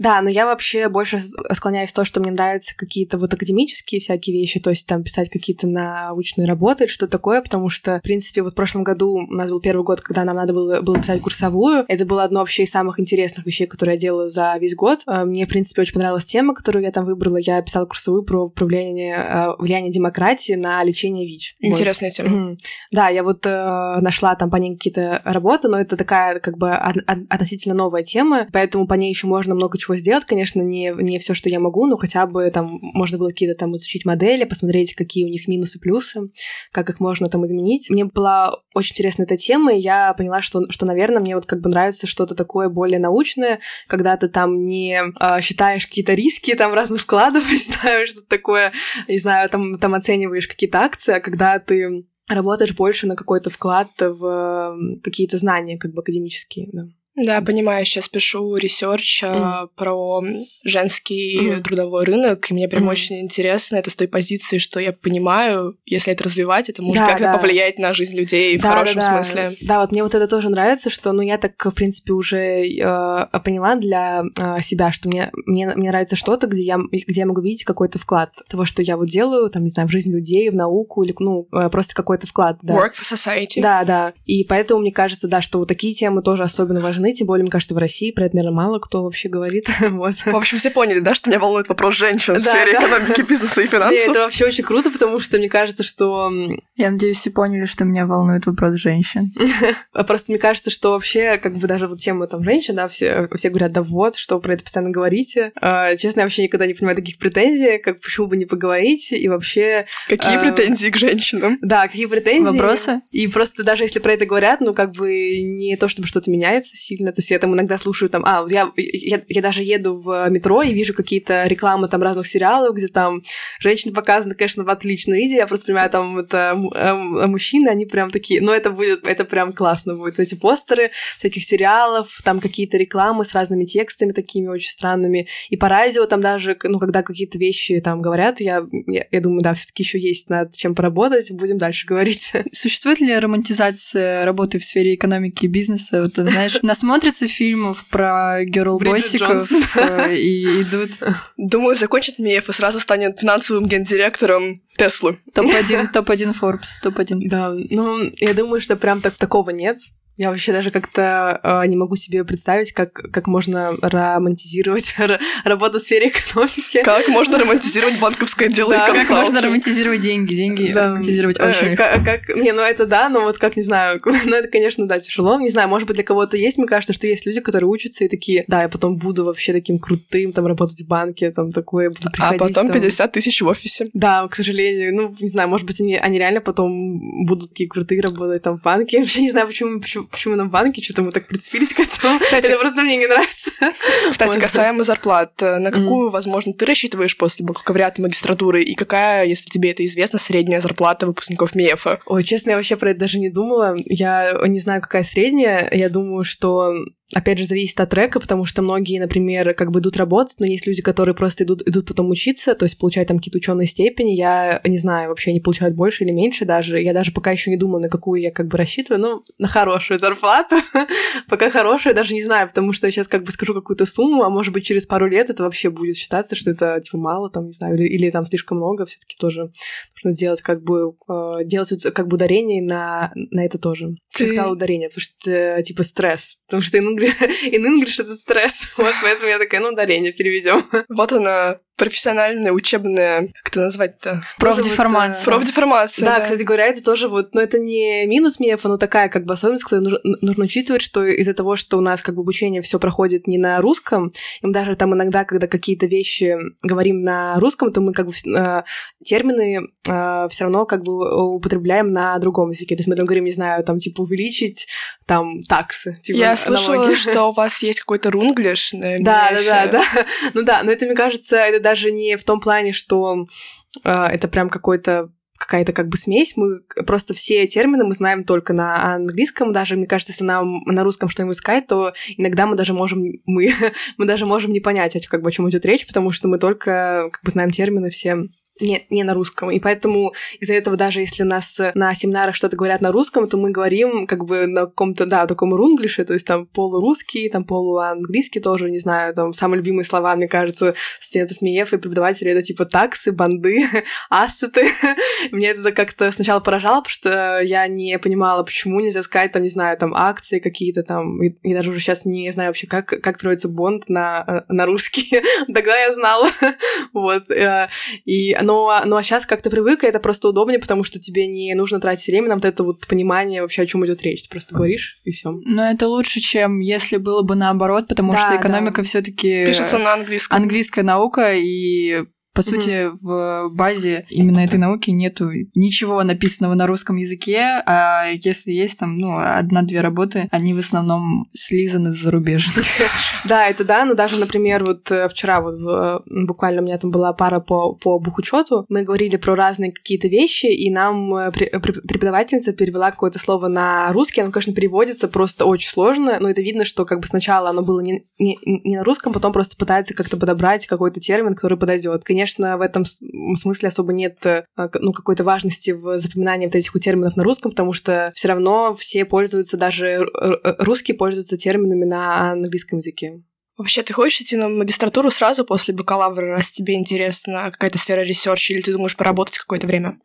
Да, но я вообще больше склоняюсь в то, что мне нравятся какие-то вот академические всякие вещи, то есть там писать какие-то научные работы, что такое, потому что, в принципе, вот в прошлом году у нас был первый год, когда нам надо было, было писать курсовую. Это было одно вообще из самых интересных вещей, которые я делала за весь год. А, мне, в принципе, очень понравилась тема, которую я там выбрала. Я писала курсовую про управление, а, влияние демократии на лечение ВИЧ. Интересная вот. тема. Да, я вот э, нашла там по ней какие-то работы, но это такая как бы относительно новая тема, поэтому по ней еще можно много чего сделать, конечно, не, не все, что я могу, но хотя бы там можно было какие-то там изучить модели, посмотреть, какие у них минусы, плюсы, как их можно там изменить. Мне была очень интересна эта тема, и я поняла, что, что наверное, мне вот как бы нравится что-то такое более научное, когда ты там не э, считаешь какие-то риски там разных вкладов, не знаю, что такое, не знаю, там, там оцениваешь какие-то акции, а когда ты работаешь больше на какой-то вклад в какие-то знания как бы академические, да. Да, понимаю, сейчас пишу research mm. про женский mm. трудовой рынок, и мне прям mm. очень интересно это с той позиции, что я понимаю, если это развивать, это может да, как-то да. повлиять на жизнь людей да, в хорошем да, смысле. Да, вот мне вот это тоже нравится, что, ну, я так, в принципе, уже э, поняла для э, себя, что мне, мне, мне нравится что-то, где я, где я могу видеть какой-то вклад того, что я вот делаю, там, не знаю, в жизнь людей, в науку, или, ну, э, просто какой-то вклад, да. Work for society. Да, да. И поэтому мне кажется, да, что вот такие темы тоже особенно важны, важны, тем более, мне кажется, в России про это, наверное, мало кто вообще говорит. вот. В общем, все поняли, да, что меня волнует вопрос женщин в сфере экономики, бизнеса и финансов? это вообще очень круто, потому что мне кажется, что... Я надеюсь, все поняли, что меня волнует вопрос женщин. А просто мне кажется, что вообще, как бы даже вот тема там женщин, да, все, все говорят, да вот, что про это постоянно говорите. А, честно, я вообще никогда не понимаю таких претензий, как почему бы не поговорить, и вообще... Какие претензии к женщинам? Да, какие претензии. Вопросы? И просто даже если про это говорят, ну, как бы не то, чтобы что-то меняется сильно, то есть я там иногда слушаю там, а, я, я, я даже еду в метро и вижу какие-то рекламы там разных сериалов, где там женщины показаны, конечно, в отличном виде, я просто понимаю, там это э, мужчины, они прям такие, ну это будет, это прям классно будет, эти постеры всяких сериалов, там какие-то рекламы с разными текстами такими очень странными, и по радио там даже, ну когда какие-то вещи там говорят, я, я, я думаю, да, все таки еще есть над чем поработать, будем дальше говорить. Существует ли романтизация работы в сфере экономики и бизнеса? Вот, знаешь, насмотрится фильмов про герл-боссиков э, и идут. Думаю, закончит МИЭФ и сразу станет финансовым гендиректором Теслы. Топ-1, топ-1 Forbes, топ-1. Да, ну, я думаю, что прям так такого нет. Я вообще даже как-то э, не могу себе представить, как, как можно романтизировать работу в сфере экономики. Как можно романтизировать банковское дело да, и Как можно романтизировать деньги? Деньги да. романтизировать э, очень как, как, Не, ну это да, но вот как, не знаю, ну это, конечно, да, тяжело. Не знаю, может быть, для кого-то есть, мне кажется, что есть люди, которые учатся и такие, да, я потом буду вообще таким крутым, там, работать в банке, там, такое, буду а приходить. А потом там... 50 тысяч в офисе. Да, к сожалению. Ну, не знаю, может быть, они, они реально потом будут такие крутые работать там в банке. Я не знаю, почему, почему, почему на банке, что-то мы так прицепились к этому. Кстати, это просто мне не нравится. Кстати, касаемо зарплат, э, на какую, возможно, ты рассчитываешь после бакалавриата магистратуры, и какая, если тебе это известно, средняя зарплата выпускников МИЭФа? Ой, честно, я вообще про это даже не думала. Я не знаю, какая средняя. Я думаю, что опять же, зависит от трека, потому что многие, например, как бы идут работать, но есть люди, которые просто идут, идут потом учиться, то есть получают там какие-то ученые степени. Я не знаю, вообще они получают больше или меньше даже. Я даже пока еще не думала, на какую я как бы рассчитываю, ну, на хорошую зарплату. пока хорошую, даже не знаю, потому что я сейчас как бы скажу какую-то сумму, а может быть через пару лет это вообще будет считаться, что это типа мало, там, не знаю, или, или там слишком много, все-таки тоже нужно сделать как бы э, делать как бы ударение на, на это тоже. Ты сказала ударение, потому что э, типа стресс, потому что ну, in English это стресс. Вот поэтому я такая, ну, ударение переведем. Вот она, профессиональная, учебная, как это назвать-то? Профдеформация. Вот, профдеформация, да, да. кстати говоря, это тоже вот, но это не минус МИЭФа, но такая как бы особенность, которую нужно, нужно учитывать, что из-за того, что у нас как бы обучение все проходит не на русском, и мы даже там иногда, когда какие-то вещи говорим на русском, то мы как бы э, термины э, все равно как бы употребляем на другом языке. То есть мы там говорим, не знаю, там типа увеличить там таксы. Типа, Я слышала, что у вас есть какой-то рунглиш. Да, да, да, да. Ну да, но это, мне кажется, это даже не в том плане, что э, это прям какой-то какая-то как бы смесь. Мы просто все термины мы знаем только на английском. Даже, мне кажется, если нам на русском что-нибудь сказать, то иногда мы даже можем, мы, мы даже можем не понять, как бы, о чем идет речь, потому что мы только как бы знаем термины все не, не на русском. И поэтому из-за этого даже если нас на семинарах что-то говорят на русском, то мы говорим как бы на каком-то, да, таком рунглише, то есть там полурусский, там полуанглийский тоже, не знаю, там самые любимые слова, мне кажется, студентов МИЭФ и преподавателей это типа таксы, банды, ассеты. Мне это как-то сначала поражало, потому что я не понимала, почему нельзя сказать, там, не знаю, там акции какие-то там, и, и даже уже сейчас не знаю вообще, как, как переводится бонд на, э, на русский. Тогда я знала. вот. Э, и но, ну а сейчас как-то привык, и это просто удобнее, потому что тебе не нужно тратить время на вот это вот понимание вообще, о чем идет речь. Ты просто говоришь, и все. Но это лучше, чем если было бы наоборот, потому да, что экономика да. все-таки пишется на английском. Английская наука, и по mm-hmm. сути, в базе именно этой науки нету ничего написанного на русском языке, а если есть там, ну, одна-две работы, они в основном слизаны с зарубежных. Да, это да, но даже, например, вот э, вчера вот э, буквально у меня там была пара по, по бухучету, мы говорили про разные какие-то вещи, и нам э, преподавательница перевела какое-то слово на русский, оно, конечно, переводится просто очень сложно, но это видно, что как бы сначала оно было не, не, не на русском, потом просто пытается как-то подобрать какой-то термин, который подойдет. Конечно, конечно, в этом смысле особо нет э, ну, какой-то важности в запоминании вот этих терминов на русском, потому что все равно все пользуются, даже русские пользуются терминами на английском языке. Вообще, ты хочешь идти на магистратуру сразу после бакалавра, раз тебе интересна какая-то сфера research а, или ты думаешь поработать какое-то время?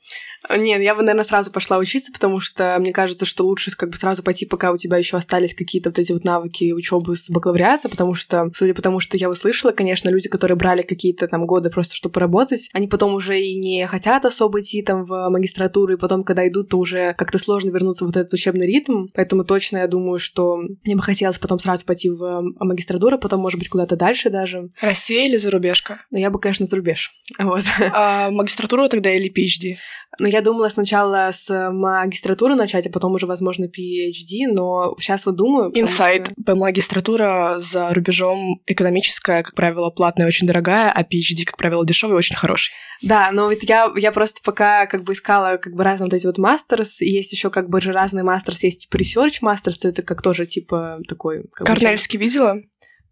Нет, я бы, наверное, сразу пошла учиться, потому что мне кажется, что лучше как бы сразу пойти, пока у тебя еще остались какие-то вот эти вот навыки учебы с бакалавриата, потому что, судя по тому, что я услышала, конечно, люди, которые брали какие-то там годы просто, чтобы поработать, они потом уже и не хотят особо идти там в магистратуру, и потом, когда идут, то уже как-то сложно вернуться в вот этот учебный ритм, поэтому точно я думаю, что мне бы хотелось потом сразу пойти в магистратуру, потом может быть, куда-то дальше даже. Россия или зарубежка? Ну, я бы, конечно, зарубеж. Вот. А магистратуру тогда или PhD? Ну, я думала сначала с магистратуры начать, а потом уже, возможно, PhD, но сейчас вот думаю... Инсайт. Что... Магистратура за рубежом экономическая, как правило, платная, очень дорогая, а PhD, как правило, дешевый очень хороший. Да, но ведь я, я просто пока как бы искала как бы разные вот эти вот мастерс, и есть еще как бы же разные мастерс, есть типа research мастерс, то это как тоже типа такой... Как Корнельский бы, видела?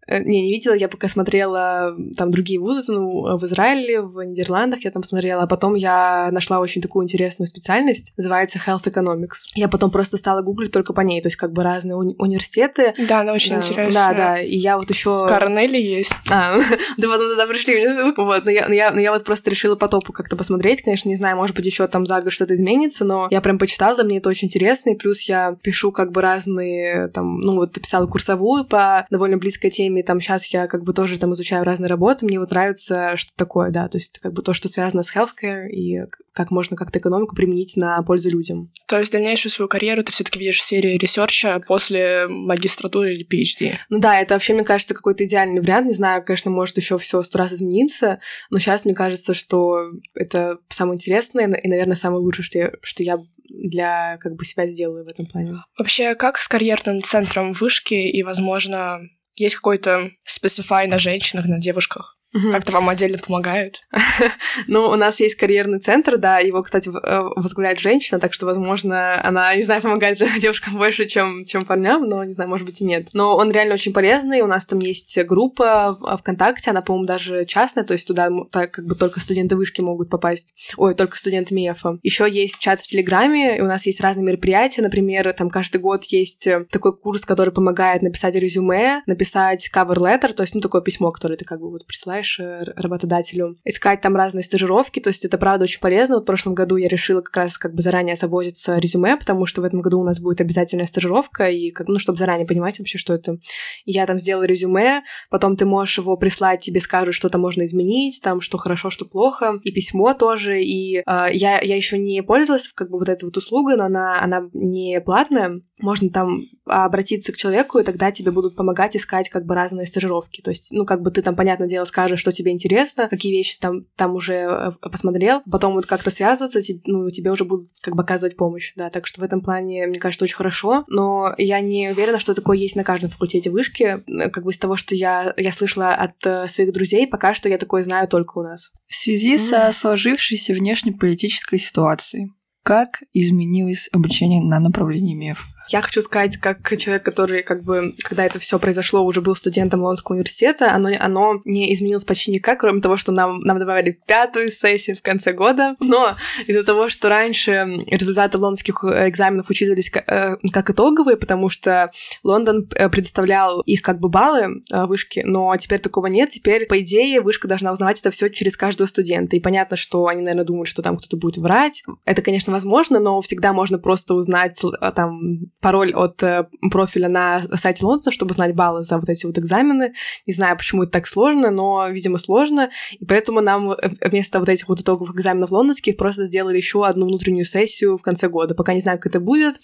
Э, не, не видела, я пока смотрела там другие вузы, ну, в Израиле, в Нидерландах я там смотрела, а потом я нашла очень такую интересную специальность, называется Health Economics. Я потом просто стала гуглить только по ней, то есть как бы разные уни- университеты. Да, она очень да, интересная. Да, да, и я вот еще... В Корнеле есть. А, да потом туда пришли вот, но я, но, я, но я вот просто решила по топу как-то посмотреть, конечно, не знаю, может быть, еще там за год что-то изменится, но я прям почитала, мне это очень интересно, и плюс я пишу как бы разные, там, ну вот, писала курсовую по довольно близкой теме, там сейчас я как бы тоже там изучаю разные работы, мне вот нравится, что такое, да, то есть как бы то, что связано с healthcare и как можно как-то экономику применить на пользу людям. То есть дальнейшую свою карьеру ты все-таки видишь в сфере research а после магистратуры или PhD? Ну да, это вообще, мне кажется, какой-то идеальный вариант. Не знаю, конечно, может еще все сто раз измениться, но сейчас мне кажется, что это самое интересное и, наверное, самое лучшее, что я, что я для как бы себя сделаю в этом плане. Вообще, как с карьерным центром вышки и, возможно, есть какой-то specify на женщинах, на девушках? Как-то вам отдельно помогают? ну, у нас есть карьерный центр, да, его, кстати, э, возглавляет женщина, так что, возможно, она, не знаю, помогает девушкам больше, чем, чем парням, но, не знаю, может быть, и нет. Но он реально очень полезный, у нас там есть группа в ВКонтакте, она, по-моему, даже частная, то есть туда так, как бы только студенты вышки могут попасть. Ой, только студенты МИЭФа. Еще есть чат в Телеграме, и у нас есть разные мероприятия, например, там каждый год есть э, такой курс, который помогает написать резюме, написать cover letter, то есть, ну, такое письмо, которое ты как бы вот присылаешь помогаешь э, работодателю искать там разные стажировки, то есть это правда очень полезно. Вот в прошлом году я решила как раз как бы заранее заботиться резюме, потому что в этом году у нас будет обязательная стажировка, и как, ну, чтобы заранее понимать вообще, что это. Я там сделала резюме, потом ты можешь его прислать, тебе скажут, что там можно изменить, там, что хорошо, что плохо, и письмо тоже, и э, я, я еще не пользовалась как бы вот этой вот услугой, но она, она не платная, можно там обратиться к человеку, и тогда тебе будут помогать искать как бы разные стажировки. То есть, ну, как бы ты там, понятное дело, скажешь, что тебе интересно, какие вещи там, там уже э, посмотрел, потом вот как-то связываться, ну, тебе уже будут как бы оказывать помощь, да, так что в этом плане, мне кажется, очень хорошо, но я не уверена, что такое есть на каждом факультете вышки, как бы из того, что я, я слышала от э, своих друзей, пока что я такое знаю только у нас. В связи mm. со сложившейся внешнеполитической ситуацией, как изменилось обучение на направлении МЕФ? Я хочу сказать, как человек, который, как бы, когда это все произошло, уже был студентом Лондонского университета, оно, оно не изменилось почти никак, кроме того, что нам, нам добавили пятую сессию в конце года. Но из-за того, что раньше результаты лондонских экзаменов учитывались как, э, как итоговые, потому что Лондон э, предоставлял их как бы баллы э, вышки, но теперь такого нет. Теперь, по идее, вышка должна узнавать это все через каждого студента. И понятно, что они, наверное, думают, что там кто-то будет врать. Это, конечно, возможно, но всегда можно просто узнать там пароль от э, профиля на сайте Лондона, чтобы знать баллы за вот эти вот экзамены. Не знаю, почему это так сложно, но, видимо, сложно. И поэтому нам э, вместо вот этих вот итоговых экзаменов лондонских просто сделали еще одну внутреннюю сессию в конце года. Пока не знаю, как это будет,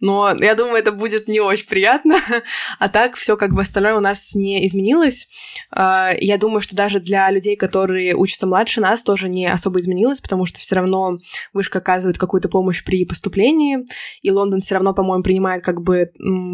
но я думаю, это будет не очень приятно. А так все как бы остальное у нас не изменилось. А, я думаю, что даже для людей, которые учатся младше нас, тоже не особо изменилось, потому что все равно вышка оказывает какую-то помощь при поступлении, и Лондон все равно, по-моему, принимает как бы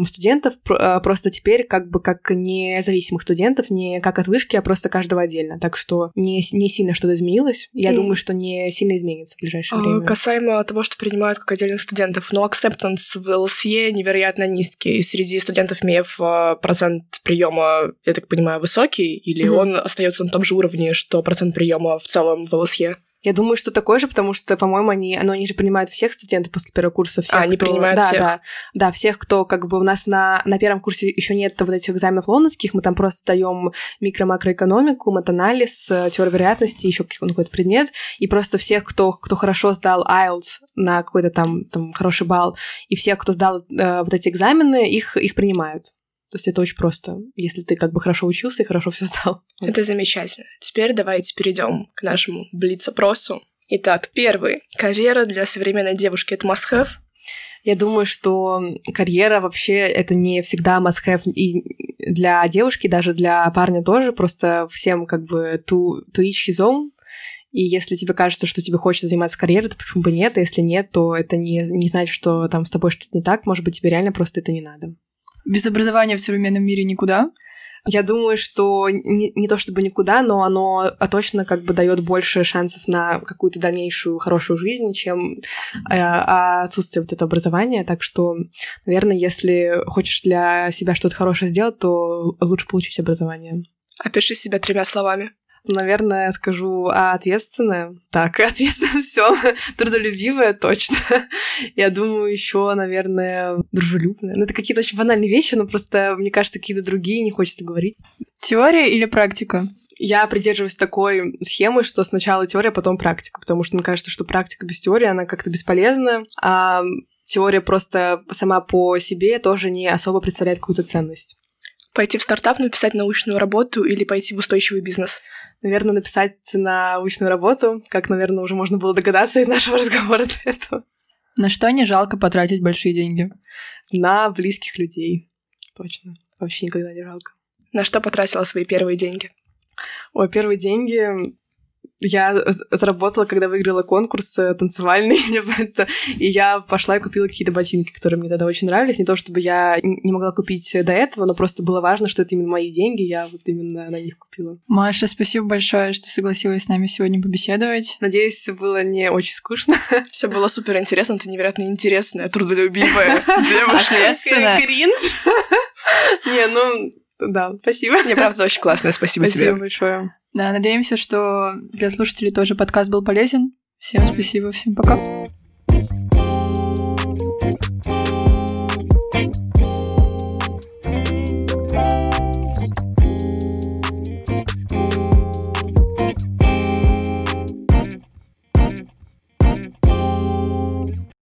студентов а, просто теперь как бы как независимых студентов, не как от вышки, а просто каждого отдельно. Так что не, не сильно что-то изменилось. Я mm. думаю, что не сильно изменится в ближайшее а, время. Касаемо того, что принимают как отдельных студентов, но acceptance в ЛСЕ невероятно низкий. Среди студентов МЕФ а, процент приема, я так понимаю, высокий, или mm-hmm. он остается на том же уровне, что процент приема в целом в ЛСЕ? Я думаю, что такое же, потому что, по-моему, они, ну, они же принимают всех студентов после первого курса. Всех, а, они кто... принимают да, всех? Да, да, всех, кто как бы у нас на, на первом курсе еще нет вот этих экзаменов лондонских, мы там просто даем микро-макроэкономику, матанализ, э, теорию вероятности, еще какой-то предмет, и просто всех, кто, кто хорошо сдал IELTS на какой-то там, там хороший балл, и всех, кто сдал э, вот эти экзамены, их, их принимают. То есть это очень просто, если ты как бы хорошо учился и хорошо все сдал. Это замечательно. Теперь давайте перейдем к нашему блиц-опросу. Итак, первый. Карьера для современной девушки — это must-have? Я думаю, что карьера вообще это не всегда must-have и для девушки, даже для парня тоже. Просто всем как бы to, to each his own. И если тебе кажется, что тебе хочется заниматься карьерой, то почему бы нет? А если нет, то это не, не значит, что там с тобой что-то не так. Может быть, тебе реально просто это не надо. Без образования в современном мире никуда. Я думаю, что не, не то чтобы никуда, но оно а точно как бы дает больше шансов на какую-то дальнейшую хорошую жизнь, чем э, отсутствие вот этого образования. Так что, наверное, если хочешь для себя что-то хорошее сделать, то лучше получить образование. Опиши себя тремя словами наверное, скажу а, ответственная. Так, ответственная все, трудолюбивая, точно. Я думаю, еще, наверное, дружелюбная. Ну, это какие-то очень банальные вещи, но просто, мне кажется, какие-то другие не хочется говорить. Теория или практика? Я придерживаюсь такой схемы, что сначала теория, потом практика, потому что мне кажется, что практика без теории, она как-то бесполезна, а теория просто сама по себе тоже не особо представляет какую-то ценность. Пойти в стартап, написать научную работу или пойти в устойчивый бизнес? Наверное, написать научную работу, как, наверное, уже можно было догадаться из нашего разговора до этого. На что не жалко потратить большие деньги? На близких людей. Точно. Вообще никогда не жалко. На что потратила свои первые деньги? Ой, первые деньги я заработала, когда выиграла конкурс э, танцевальный, и я пошла и купила какие-то ботинки, которые мне тогда очень нравились. Не то, чтобы я не могла купить до этого, но просто было важно, что это именно мои деньги, я вот именно на них купила. Маша, спасибо большое, что согласилась с нами сегодня побеседовать. Надеюсь, было не очень скучно. Все было супер интересно, ты невероятно интересная, трудолюбивая девушка. Ответственная. Не, ну, да, спасибо. Мне правда очень классно, спасибо, тебе. Спасибо большое. Да, надеемся, что для слушателей тоже подкаст был полезен. Всем спасибо, всем пока.